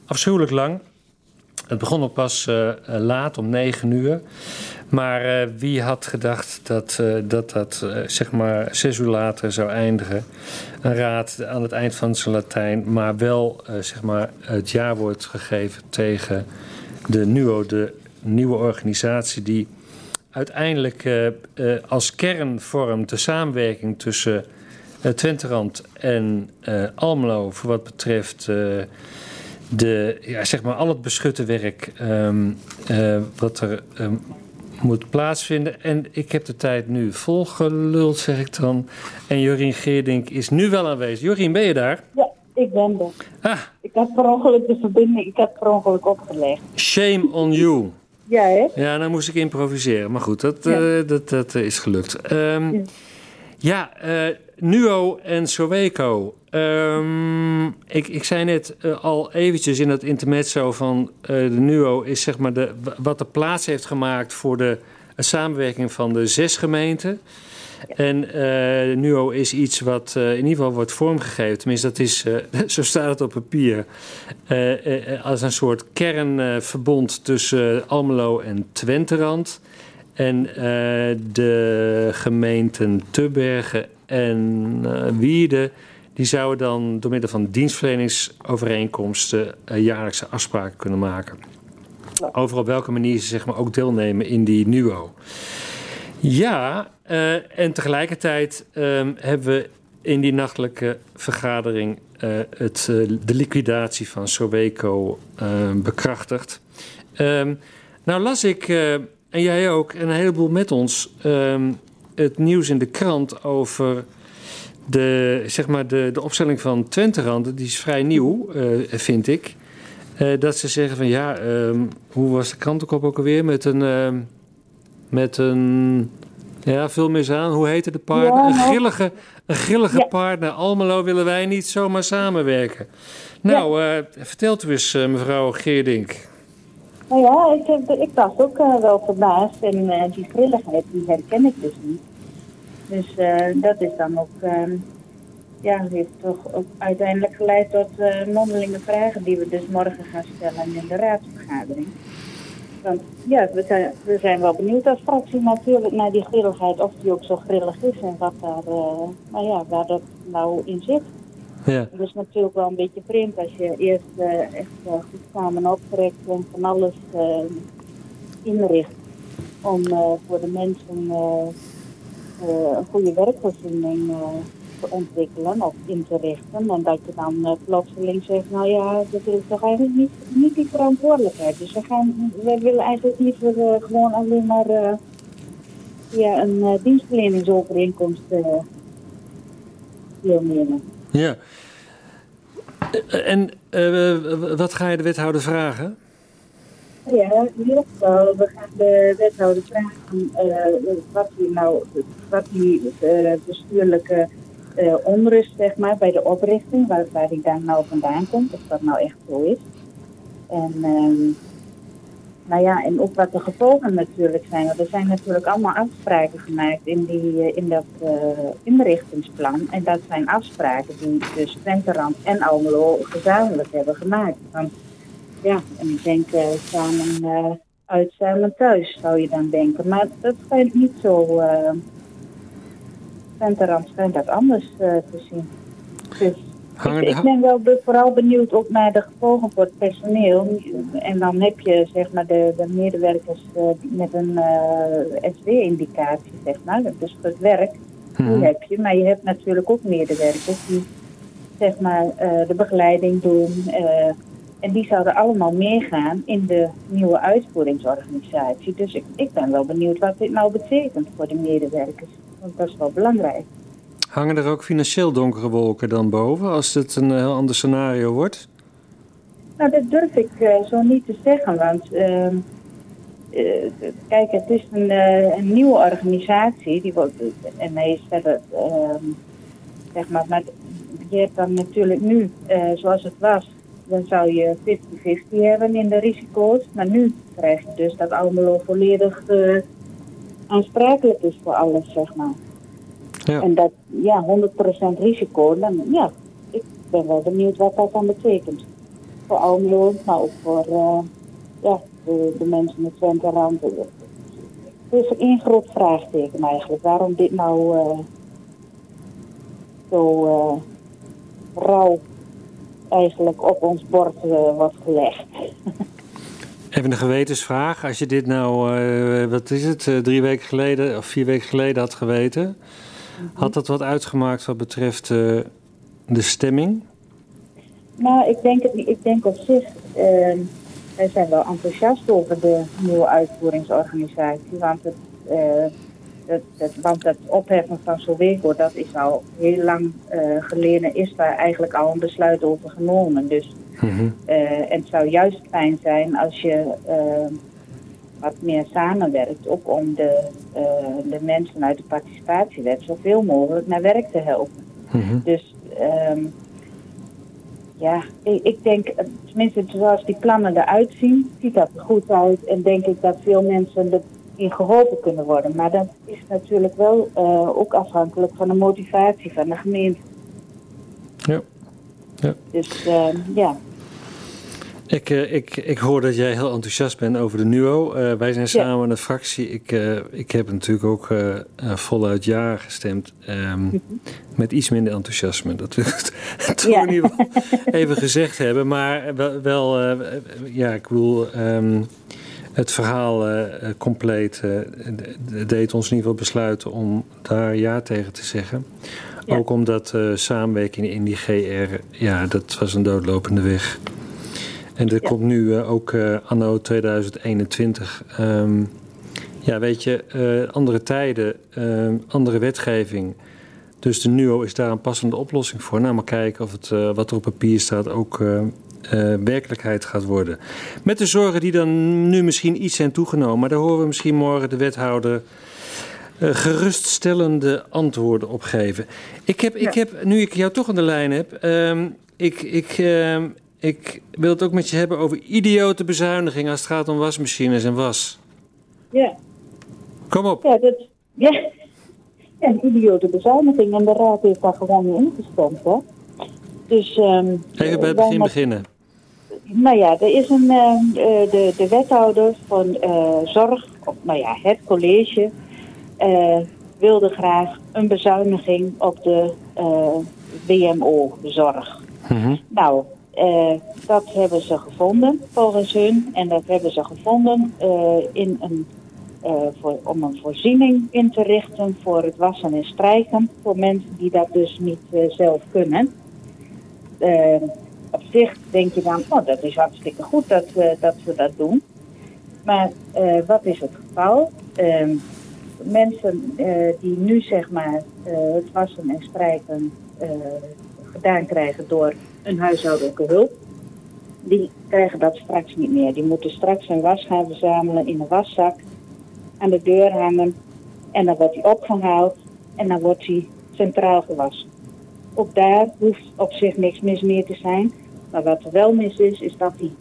afschuwelijk lang. Het begon ook pas eh, eh, laat, om negen uur. Maar eh, wie had gedacht dat eh, dat, dat eh, zeg maar zes uur later zou eindigen? Een raad aan het eind van zijn Latijn, maar wel zeg maar het ja wordt gegeven tegen de NUO, de nieuwe organisatie die uiteindelijk als kern vormt de samenwerking tussen Twenterand en Almelo voor wat betreft de, ja, zeg maar al het beschutte werk ehm, eh, wat er ehm, moet plaatsvinden. En ik heb de tijd nu volgeluld, zeg ik dan. En Jorien Geerdink is nu wel aanwezig. Jorien, ben je daar? Ja, ik ben er. Ah, Ik heb per ongeluk de verbinding, ik heb per ongeluk opgelegd. shame on you. Ja, hè? Ja, nou moest ik improviseren. Maar goed, dat, Ja. eh, dat, dat is gelukt. Ehm, Ja. ja, eh, Nuo en Soweco. Ehm, ik, ik zei net eh, al eventjes in het intermezzo van eh, de Nuo... is zeg maar de, wat de plaats heeft gemaakt voor de samenwerking van de zes gemeenten. En eh NUO is iets wat in ieder geval wordt vormgegeven. Tenminste, dat is, zo staat het op papier. als een soort kernverbond tussen Almelo en Twenterand. En de gemeenten Tubbergen en Wierde... die zouden dan door middel van dienstverleningsovereenkomsten... eh, jaarlijkse afspraken kunnen maken. Over op welke manier ze zeg maar, ook deelnemen in die NUO. Ja, eh, en tegelijkertijd ehm, hebben we in die nachtelijke vergadering het, de liquidatie van Soweco ehm, bekrachtigd. Ehm, nou las ik, en jij ook, en een heleboel met ons, het nieuws in de krant over de, zeg maar de, de opstelling van Twenterand. Die is vrij nieuw, eh, vind ik. Eh, dat ze zeggen van ja, ehm, hoe was de krantenkop ook alweer? Met een, ehm, met een Ja, vul me eens aan. Hoe heette de partner? Ja, een nou- grillige, een grillige Ja. partner. Almelo willen wij niet zomaar samenwerken. Nou, eh, vertelt u eens, mevrouw Geerdink. Nou ja, ik, heb, ik ook eh, wel verbaasd en eh, die grilligheid die herken ik dus niet. Dus eh, dat is dan ook, eh, ja, heeft toch ook uiteindelijk geleid tot mondelinge vragen die we dus morgen gaan stellen in de raadsvergadering. Want ja, we zijn, we zijn wel benieuwd als fractie natuurlijk naar die grilligheid, of die ook zo grillig is en wat daar, nou ja, waar dat nou in zit. Ja. Het is natuurlijk wel een beetje vreemd als je eerst eh, echt eh, goed samen optrekt en van alles eh, inricht om voor de mensen een goede werkvoorziening te ontwikkelen of in te richten. En dat je dan plotseling zegt, nou ja, dat is toch eigenlijk niet, niet die verantwoordelijkheid. Dus we, gaan, we willen eigenlijk liever gewoon alleen maar via een dienstverleningsovereenkomst ja. En eh, wat ga je de wethouder vragen? Ja, in ieder geval, we gaan de wethouder vragen eh, wat die nou, wat die eh, bestuurlijke eh, onrust, zeg maar, bij de oprichting, waar, waar die daar nou vandaan komt, of dat nou echt zo is. En, ehm, nou ja, en ook wat de gevolgen natuurlijk zijn. Want er zijn natuurlijk allemaal afspraken gemaakt in, die, eh, in dat eh, inrichtingsplan. En dat zijn afspraken die dus Twenterand en Almelo gezamenlijk hebben gemaakt. Ja, en ik denk eh, samen eh, uit, samen thuis, zou je dan denken. Maar dat schijnt niet zo. eh Centerrand schijnt dat anders te zien. Dus Hangen ik, de- ik ben wel be- vooral benieuwd ook naar de gevolgen voor het personeel. En dan heb je zeg maar de, de medewerkers eh, met een eh SW-indicatie, zeg maar. Dus voor het werk, die Mhm. heb je. Maar je hebt natuurlijk ook medewerkers die zeg maar eh, de begeleiding doen. en die zouden allemaal meegaan in de nieuwe uitvoeringsorganisatie. Dus ik, ik ben wel benieuwd wat dit nou betekent voor de medewerkers. Want dat is wel belangrijk. Hangen er ook financieel donkere wolken dan boven als het een heel ander scenario wordt? Nou, dat durf ik eh, zo niet te zeggen, want ehm, eh, kijk, het is een, eh, een nieuwe organisatie, die wordt, en hij is verder, zeg maar, maar je hebt dan natuurlijk nu, eh, zoals het was, dan zou je 50-50 hebben in de risico's, maar nu krijg je dus dat Almelo volledig eh, aansprakelijk is voor alles, zeg maar. Ja. En dat, ja, 100% risico, dan, ja, ik ben wel benieuwd wat dat dan betekent voor Almelo, maar ook voor eh, ja, de, de mensen in het Twenterand. Het is één groot vraagteken eigenlijk, waarom dit nou eh, zo eh, rauw eigenlijk op ons bord wordt gelegd. Even een gewetensvraag. Als je dit nou, wat is het, drie weken geleden of vier weken geleden had geweten, had dat wat uitgemaakt wat betreft eh, de stemming? Nou, ik denk, het, ik denk op zich, eh, wij zijn wel enthousiast over de nieuwe uitvoeringsorganisatie. Want het, eh, het, het, want het opheffen van Soweco, dat is al heel lang eh, geleden, is daar eigenlijk al een besluit over genomen. Dus Mhm. en het zou juist fijn zijn als je eh, wat meer samenwerkt, ook om de, eh, de mensen uit de participatiewet zoveel mogelijk naar werk te helpen. Mhm. Dus ehm, ja, ik, ik denk, eh, tenminste zoals die plannen eruit zien, ziet dat er goed uit. En denk ik dat veel mensen erin geholpen kunnen worden. Maar dat is natuurlijk wel eh, ook afhankelijk van de motivatie van de gemeente. Ja. Ja. Dus ehm, ja, Ik, eh, ik, ik hoor dat jij heel enthousiast bent over de NUO. Eh, wij zijn Ja. samen een fractie. Ik, eh, ik heb natuurlijk ook eh, voluit ja gestemd. ehm, Met iets minder enthousiasme. Dat wil ik toch Ja. in ieder geval even gezegd hebben. Maar wel, wel ja, ik bedoel... ehm, het verhaal compleet deed ons in ieder geval besluiten om daar ja tegen te zeggen. Ja. Ook omdat samenwerking in die GR, ja, dat was een doodlopende weg. En er Ja. komt nu eh, ook eh, anno 2021. ehm, ja, weet je, eh, andere tijden, ehm, andere wetgeving. Dus de NUO is daar een passende oplossing voor. Nou, maar kijken of het, wat er op papier staat ook werkelijkheid gaat worden. Met de zorgen die dan nu misschien iets zijn toegenomen. Maar daar horen we misschien morgen de wethouder geruststellende antwoorden op geven. Ik heb, ik heb, nu ik jou toch aan de lijn heb, ehm, ik, ik, ik wil het ook met je hebben over idiote bezuinigingen als het gaat om wasmachines en was. Ja. Kom op. Ja, dat, ja. een idiote bezuiniging. En de raad heeft daar gewoon mee ingestemd, hè. Dus, ehm, Even bij het wij begin beginnen. Nou ja, er is een, ehm, eh, de, de wethouder van eh, zorg, of, nou ja, het college, eh, wilde graag een bezuiniging op de eh, WMO-zorg. Mhm. Nou, eh, dat hebben ze gevonden volgens hun. En dat hebben ze gevonden eh, in een, eh, voor, om een voorziening in te richten voor het wassen en strijken. Voor mensen die dat dus niet zelf kunnen. Op zich denk je dan, oh, dat is hartstikke goed dat, dat ze dat doen. Maar wat is het geval? Ehm, mensen die nu zeg maar het wassen en strijken gedaan krijgen door een huishoudelijke hulp, die krijgen dat straks niet meer. Die moeten straks een was gaan verzamelen in een waszak, aan de deur hangen en dan wordt die opgehaald en dan wordt die centraal gewassen. Ook daar hoeft op zich niks mis meer te zijn. Maar wat er wel mis is, is dat die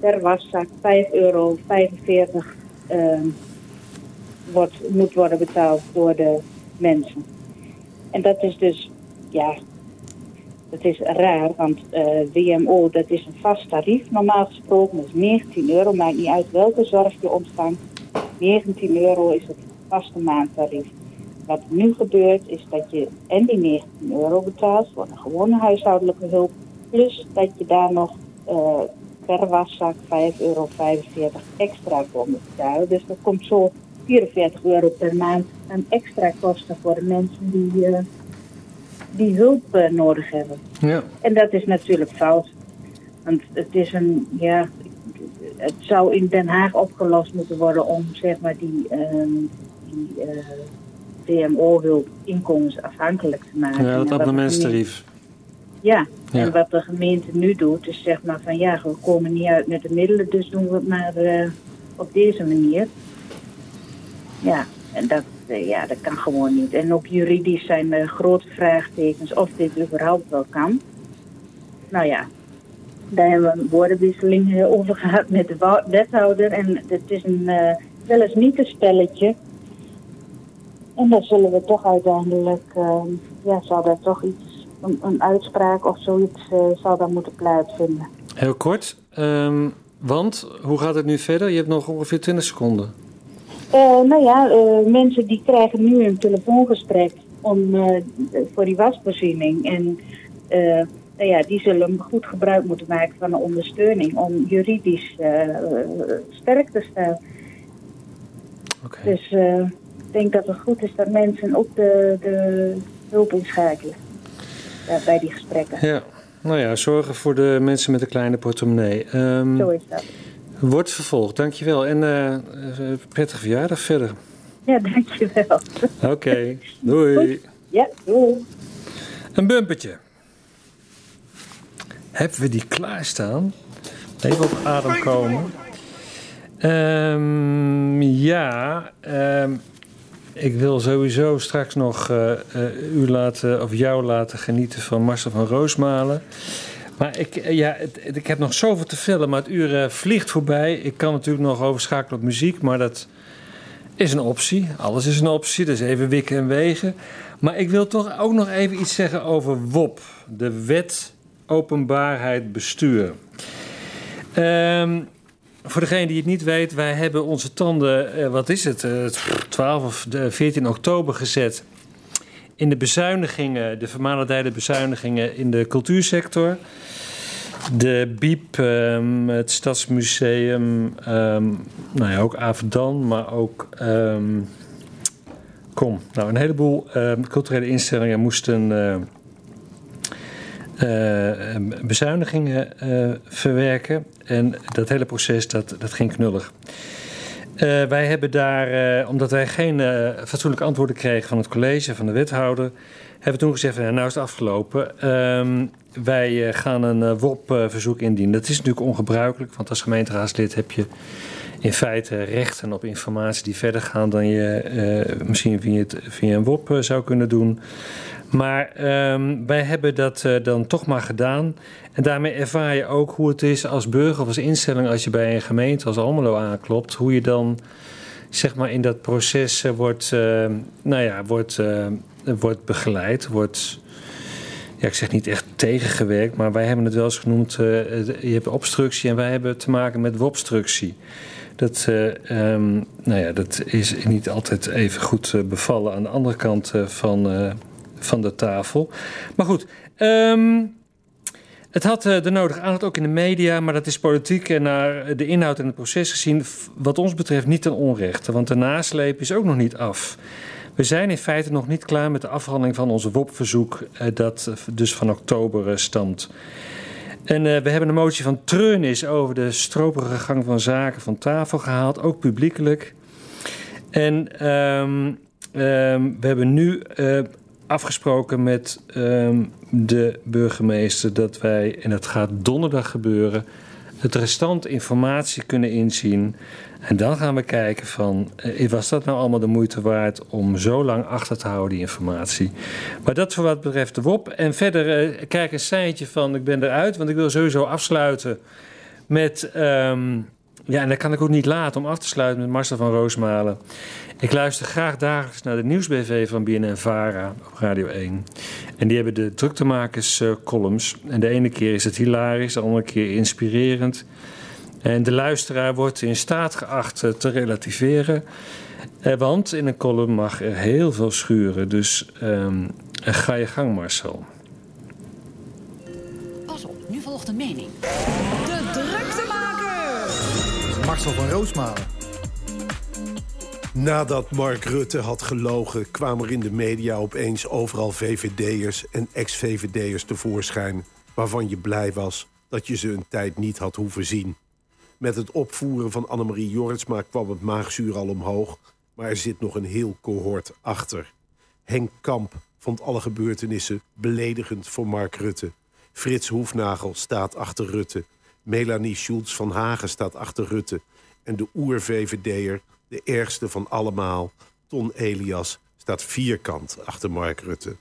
per waszak 5,45 euro ehm, wordt, moet worden betaald door de mensen. En dat is dus, ja, dat is raar, want eh, WMO, dat is een vast tarief normaal gesproken. Dat is 19 euro, maakt niet uit welke zorg je ontvangt. 19 euro is het vaste maandtarief. Wat nu gebeurt, is dat je en die 19 euro betaalt voor een gewone huishoudelijke hulp. Plus dat je daar nog eh, per waszak 5,45 euro extra komt betalen. Dus dat komt zo 44 euro per maand aan extra kosten voor de mensen die, eh, die hulp eh, nodig hebben. Ja. En dat is natuurlijk fout. Want het is een, ja, het zou in Den Haag opgelost moeten worden om zeg maar die, ehm, die eh, DMO-hulp inkomensafhankelijk te maken. ja, dat abonnementstarief. ja, Ja. en wat de gemeente nu doet, is zeg maar van ja, we komen niet uit met de middelen, dus doen we het maar eh, op deze manier. Ja, en dat, ja, dat kan gewoon niet. En ook juridisch zijn er grote vraagtekens of dit überhaupt wel kan. Nou ja, daar hebben we een woordenwisseling eh, over gehad met de wethouder. En het is een eh, wel eens niet een spelletje. En dan zullen we toch uiteindelijk, eh, ja, zal daar toch iets, een, een uitspraak of zoiets, eh, zal daar moeten plaatsvinden. Heel kort. ehm, want, hoe gaat het nu verder? Je hebt nog ongeveer 20 seconden. Eh, nou ja, eh, mensen die krijgen nu een telefoongesprek om, eh, voor die wasvoorziening. En nou ja, die zullen goed gebruik moeten maken van een ondersteuning om juridisch sterk te staan. Dus ik denk dat het goed is dat mensen ook de, de hulp inschakelen bij die gesprekken. Ja. Nou ja, zorgen voor de mensen met een kleine portemonnee. Ehm, Zo is dat. Wordt vervolgd, dankjewel. En eh, eh, prettige verjaardag verder. Ja, dankjewel. Oké, doei. Ja, doei. Een bumpertje. Hebben we die klaarstaan? Even op adem komen. Ehm, ja, ehm, ik wil sowieso straks nog eh, u laten, of jou laten genieten van Marcel van Roosmalen. Maar ik, eh, ja, ik heb nog zoveel te vullen, maar het uur eh, vliegt voorbij. Ik kan natuurlijk nog overschakelen op muziek, maar dat is een optie. Alles is een optie, dus even wikken en wegen. Maar ik wil toch ook nog even iets zeggen over WOP, de Wet Openbaarheid Bestuur. Ehm, voor degene die het niet weet, wij hebben onze tanden, eh, wat is het, eh, 12 of de 14 oktober gezet in de bezuinigingen, de vermalendijde bezuinigingen in de cultuursector. De BIEB, ehm, het Stadsmuseum, ehm, nou ja, ook Avedan, maar ook. ehm, kom, nou, een heleboel culturele instellingen moesten. eh, eh, bezuinigingen eh, verwerken. En dat hele proces dat, dat ging knullig. Eh, wij hebben daar, eh, omdat wij geen eh, fatsoenlijke antwoorden kregen van het college, van de wethouder, hebben we toen gezegd: nou is het afgelopen. Ehm, wij gaan een uh, WOP-verzoek indienen. Dat is natuurlijk ongebruikelijk, want als gemeenteraadslid heb je in feite rechten op informatie die verder gaan dan je uh, misschien via, via een WOP zou kunnen doen. Maar um, wij hebben dat uh, dan toch maar gedaan. En daarmee ervaar je ook hoe het is als burger of als instelling als je bij een gemeente als Almelo aanklopt. Hoe je dan zeg maar in dat proces uh, wordt, uh, nou ja, wordt, wordt begeleid, wordt ja, ik zeg niet echt tegengewerkt, maar wij hebben het wel eens genoemd, je hebt obstructie en wij hebben te maken met wobstructie. Dat, um, nou ja, dat is niet altijd even goed bevallen aan de andere kant van, van de tafel. Maar goed, um, het had de nodige aandacht ook in de media, maar dat is politiek en naar de inhoud en het proces gezien, wat ons betreft, niet ten onrechte. Want de nasleep is ook nog niet af. We zijn in feite nog niet klaar met de afhandeling van onze WOP-verzoek, dat dus van oktober stamt. En we hebben een motie van treurnis over de stroperige gang van zaken van tafel gehaald, ook publiekelijk. En um, um, we hebben nu afgesproken met um, de burgemeester dat wij, en dat gaat donderdag gebeuren, het restant informatie kunnen inzien. En dan gaan we kijken van, uh, was dat nou allemaal de moeite waard om zo lang achter te houden, die informatie. Maar dat voor wat betreft de WOP. En verder uh, kijk een seintje van, ik ben eruit, want ik wil sowieso afsluiten met... Um, ja, en dat kan ik ook niet laten om af te sluiten met Marcel van Roosmalen. Ik luister graag dagelijks naar de nieuwsbv van BNN Vara op Radio 1. En die hebben de druktemakers uh, columns. En de ene keer is het hilarisch, de andere keer inspirerend. En de luisteraar wordt in staat geacht te relativeren. Eh, want in een column mag er heel veel schuren. Dus um, ga je gang, Marcel. Pas op, nu volgt een mening. Marcel van Roosmalen. Nadat Mark Rutte had gelogen, kwamen er in de media opeens overal VVD'ers en ex-VVD'ers tevoorschijn... waarvan je blij was dat je ze een tijd niet had hoeven zien. Met het opvoeren van Annemarie Jorritsma kwam het maagzuur al omhoog... maar er zit nog een heel cohort achter. Henk Kamp vond alle gebeurtenissen beledigend voor Mark Rutte. Frits Hoefnagel staat achter Rutte. Melanie Schultz van Hagen staat achter Rutte. En de oer-VVD'er de ergste van allemaal, Ton Elias, staat vierkant achter Mark Rutte.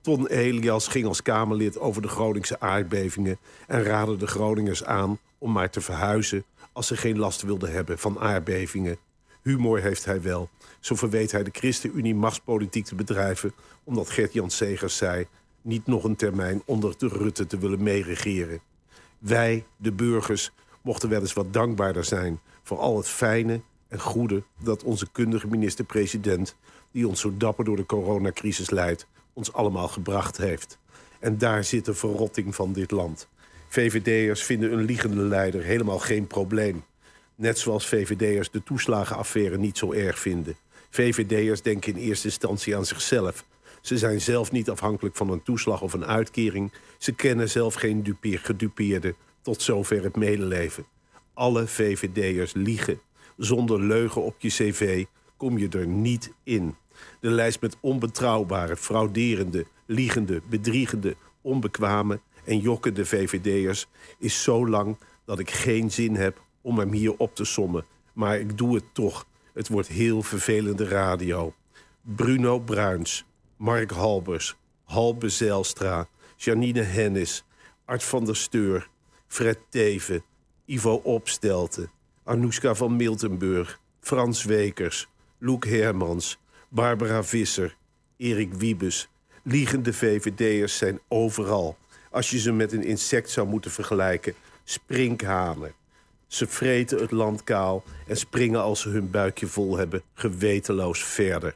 Ton Elias ging als Kamerlid over de Groningse aardbevingen... en raadde de Groningers aan om maar te verhuizen... als ze geen last wilden hebben van aardbevingen. Humor heeft hij wel. Zo verweet hij de ChristenUnie machtspolitiek te bedrijven... omdat Gert-Jan Segers zei... niet nog een termijn onder de Rutte te willen meeregeren. Wij, de burgers, mochten wel eens wat dankbaarder zijn... voor al het fijne en goede dat onze kundige minister-president... die ons zo dapper door de coronacrisis leidt, ons allemaal gebracht heeft. En daar zit de verrotting van dit land. VVD'ers vinden een liegende leider helemaal geen probleem. Net zoals VVD'ers de toeslagenaffaire niet zo erg vinden. VVD'ers denken in eerste instantie aan zichzelf. Ze zijn zelf niet afhankelijk van een toeslag of een uitkering. Ze kennen zelf geen gedupeerde. Tot zover het medeleven. Alle VVD'ers liegen zonder leugen op je cv kom je er niet in. De lijst met onbetrouwbare, frauderende, liegende, bedriegende, onbekwame en jokkende VVD'ers is zo lang dat ik geen zin heb om hem hier op te sommen. Maar ik doe het toch. Het wordt heel vervelende radio. Bruno Bruins, Mark Halbers, Halbe Zijlstra, Janine Hennis, Art van der Steur, Fred Teven, Ivo Opstelten, Anouska van Miltenburg, Frans Wekers, Loek Hermans, Barbara Visser, Erik Wiebes. Liegende VVD'ers zijn overal. Als je ze met een insect zou moeten vergelijken, sprinkhanen. Ze vreten het land kaal en springen als ze hun buikje vol hebben gewetenloos verder.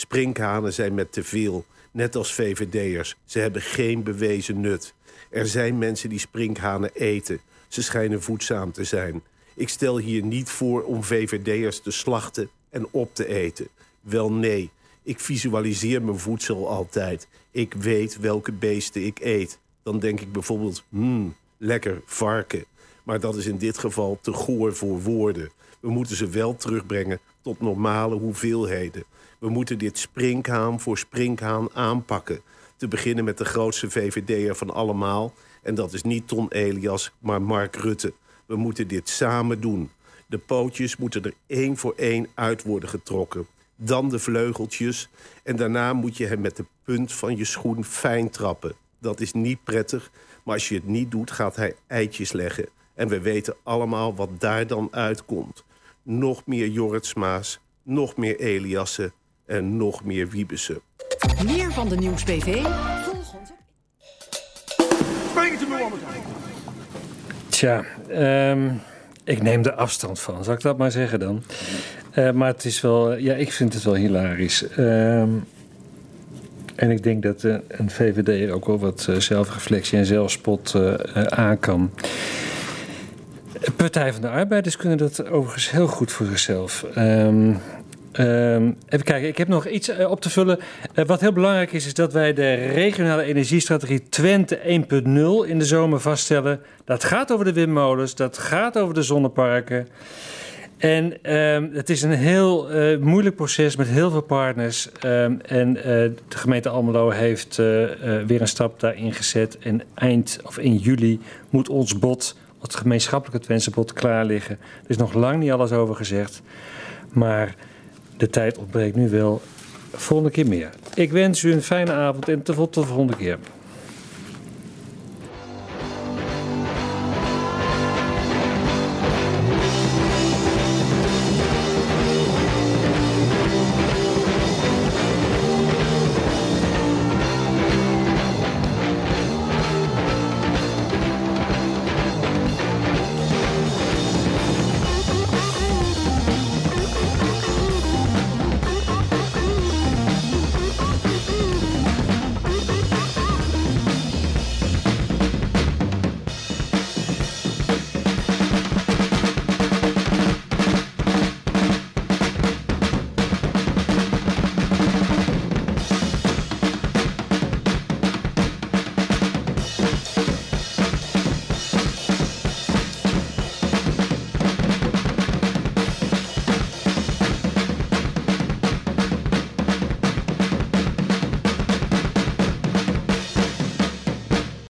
Sprinkhanen zijn met te veel, net als VVD'ers. Ze hebben geen bewezen nut. Er zijn mensen die sprinkhanen eten. Ze schijnen voedzaam te zijn. Ik stel hier niet voor om VVD'ers te slachten en op te eten. Wel nee, ik visualiseer mijn voedsel altijd. Ik weet welke beesten ik eet. Dan denk ik bijvoorbeeld, hmm, lekker varken. Maar dat is in dit geval te goor voor woorden. We moeten ze wel terugbrengen tot normale hoeveelheden. We moeten dit sprinkhaan voor sprinkhaan aanpakken. Te beginnen met de grootste VVD'er van allemaal. En dat is niet Ton Elias, maar Mark Rutte. We moeten dit samen doen. De pootjes moeten er één voor één uit worden getrokken. Dan de vleugeltjes. En daarna moet je hem met de punt van je schoen fijn trappen. Dat is niet prettig, maar als je het niet doet, gaat hij eitjes leggen. En we weten allemaal wat daar dan uitkomt. Nog meer Jorritsma's, nog meer Eliassen en nog meer Wiebussen. Meer van de Nieuws PV? Volg ons op Tja, ehm, ik neem er afstand van, zal ik dat maar zeggen dan? Eh, maar het is wel, ja, ik vind het wel hilarisch. Ehm, en ik denk dat eh, een VVD er ook wel wat eh, zelfreflectie en zelfspot eh, eh, aan kan. Partij van de Arbeiders kunnen dat overigens heel goed voor zichzelf. Ehm, ehm, even kijken, ik heb nog iets eh, op te vullen. Eh, wat heel belangrijk is, is dat wij de regionale energiestrategie Twente 1.0 in de zomer vaststellen. Dat gaat over de windmolens, dat gaat over de zonneparken. En ehm, het is een heel eh, moeilijk proces met heel veel partners. Ehm, en de gemeente Almelo heeft weer een stap daarin gezet. En eind of in juli moet ons bod, het gemeenschappelijke Twentse bod, klaar liggen. Er is nog lang niet alles over gezegd. Maar de tijd ontbreekt nu wel. Volgende keer meer. Ik wens u een fijne avond en tot de volgende keer.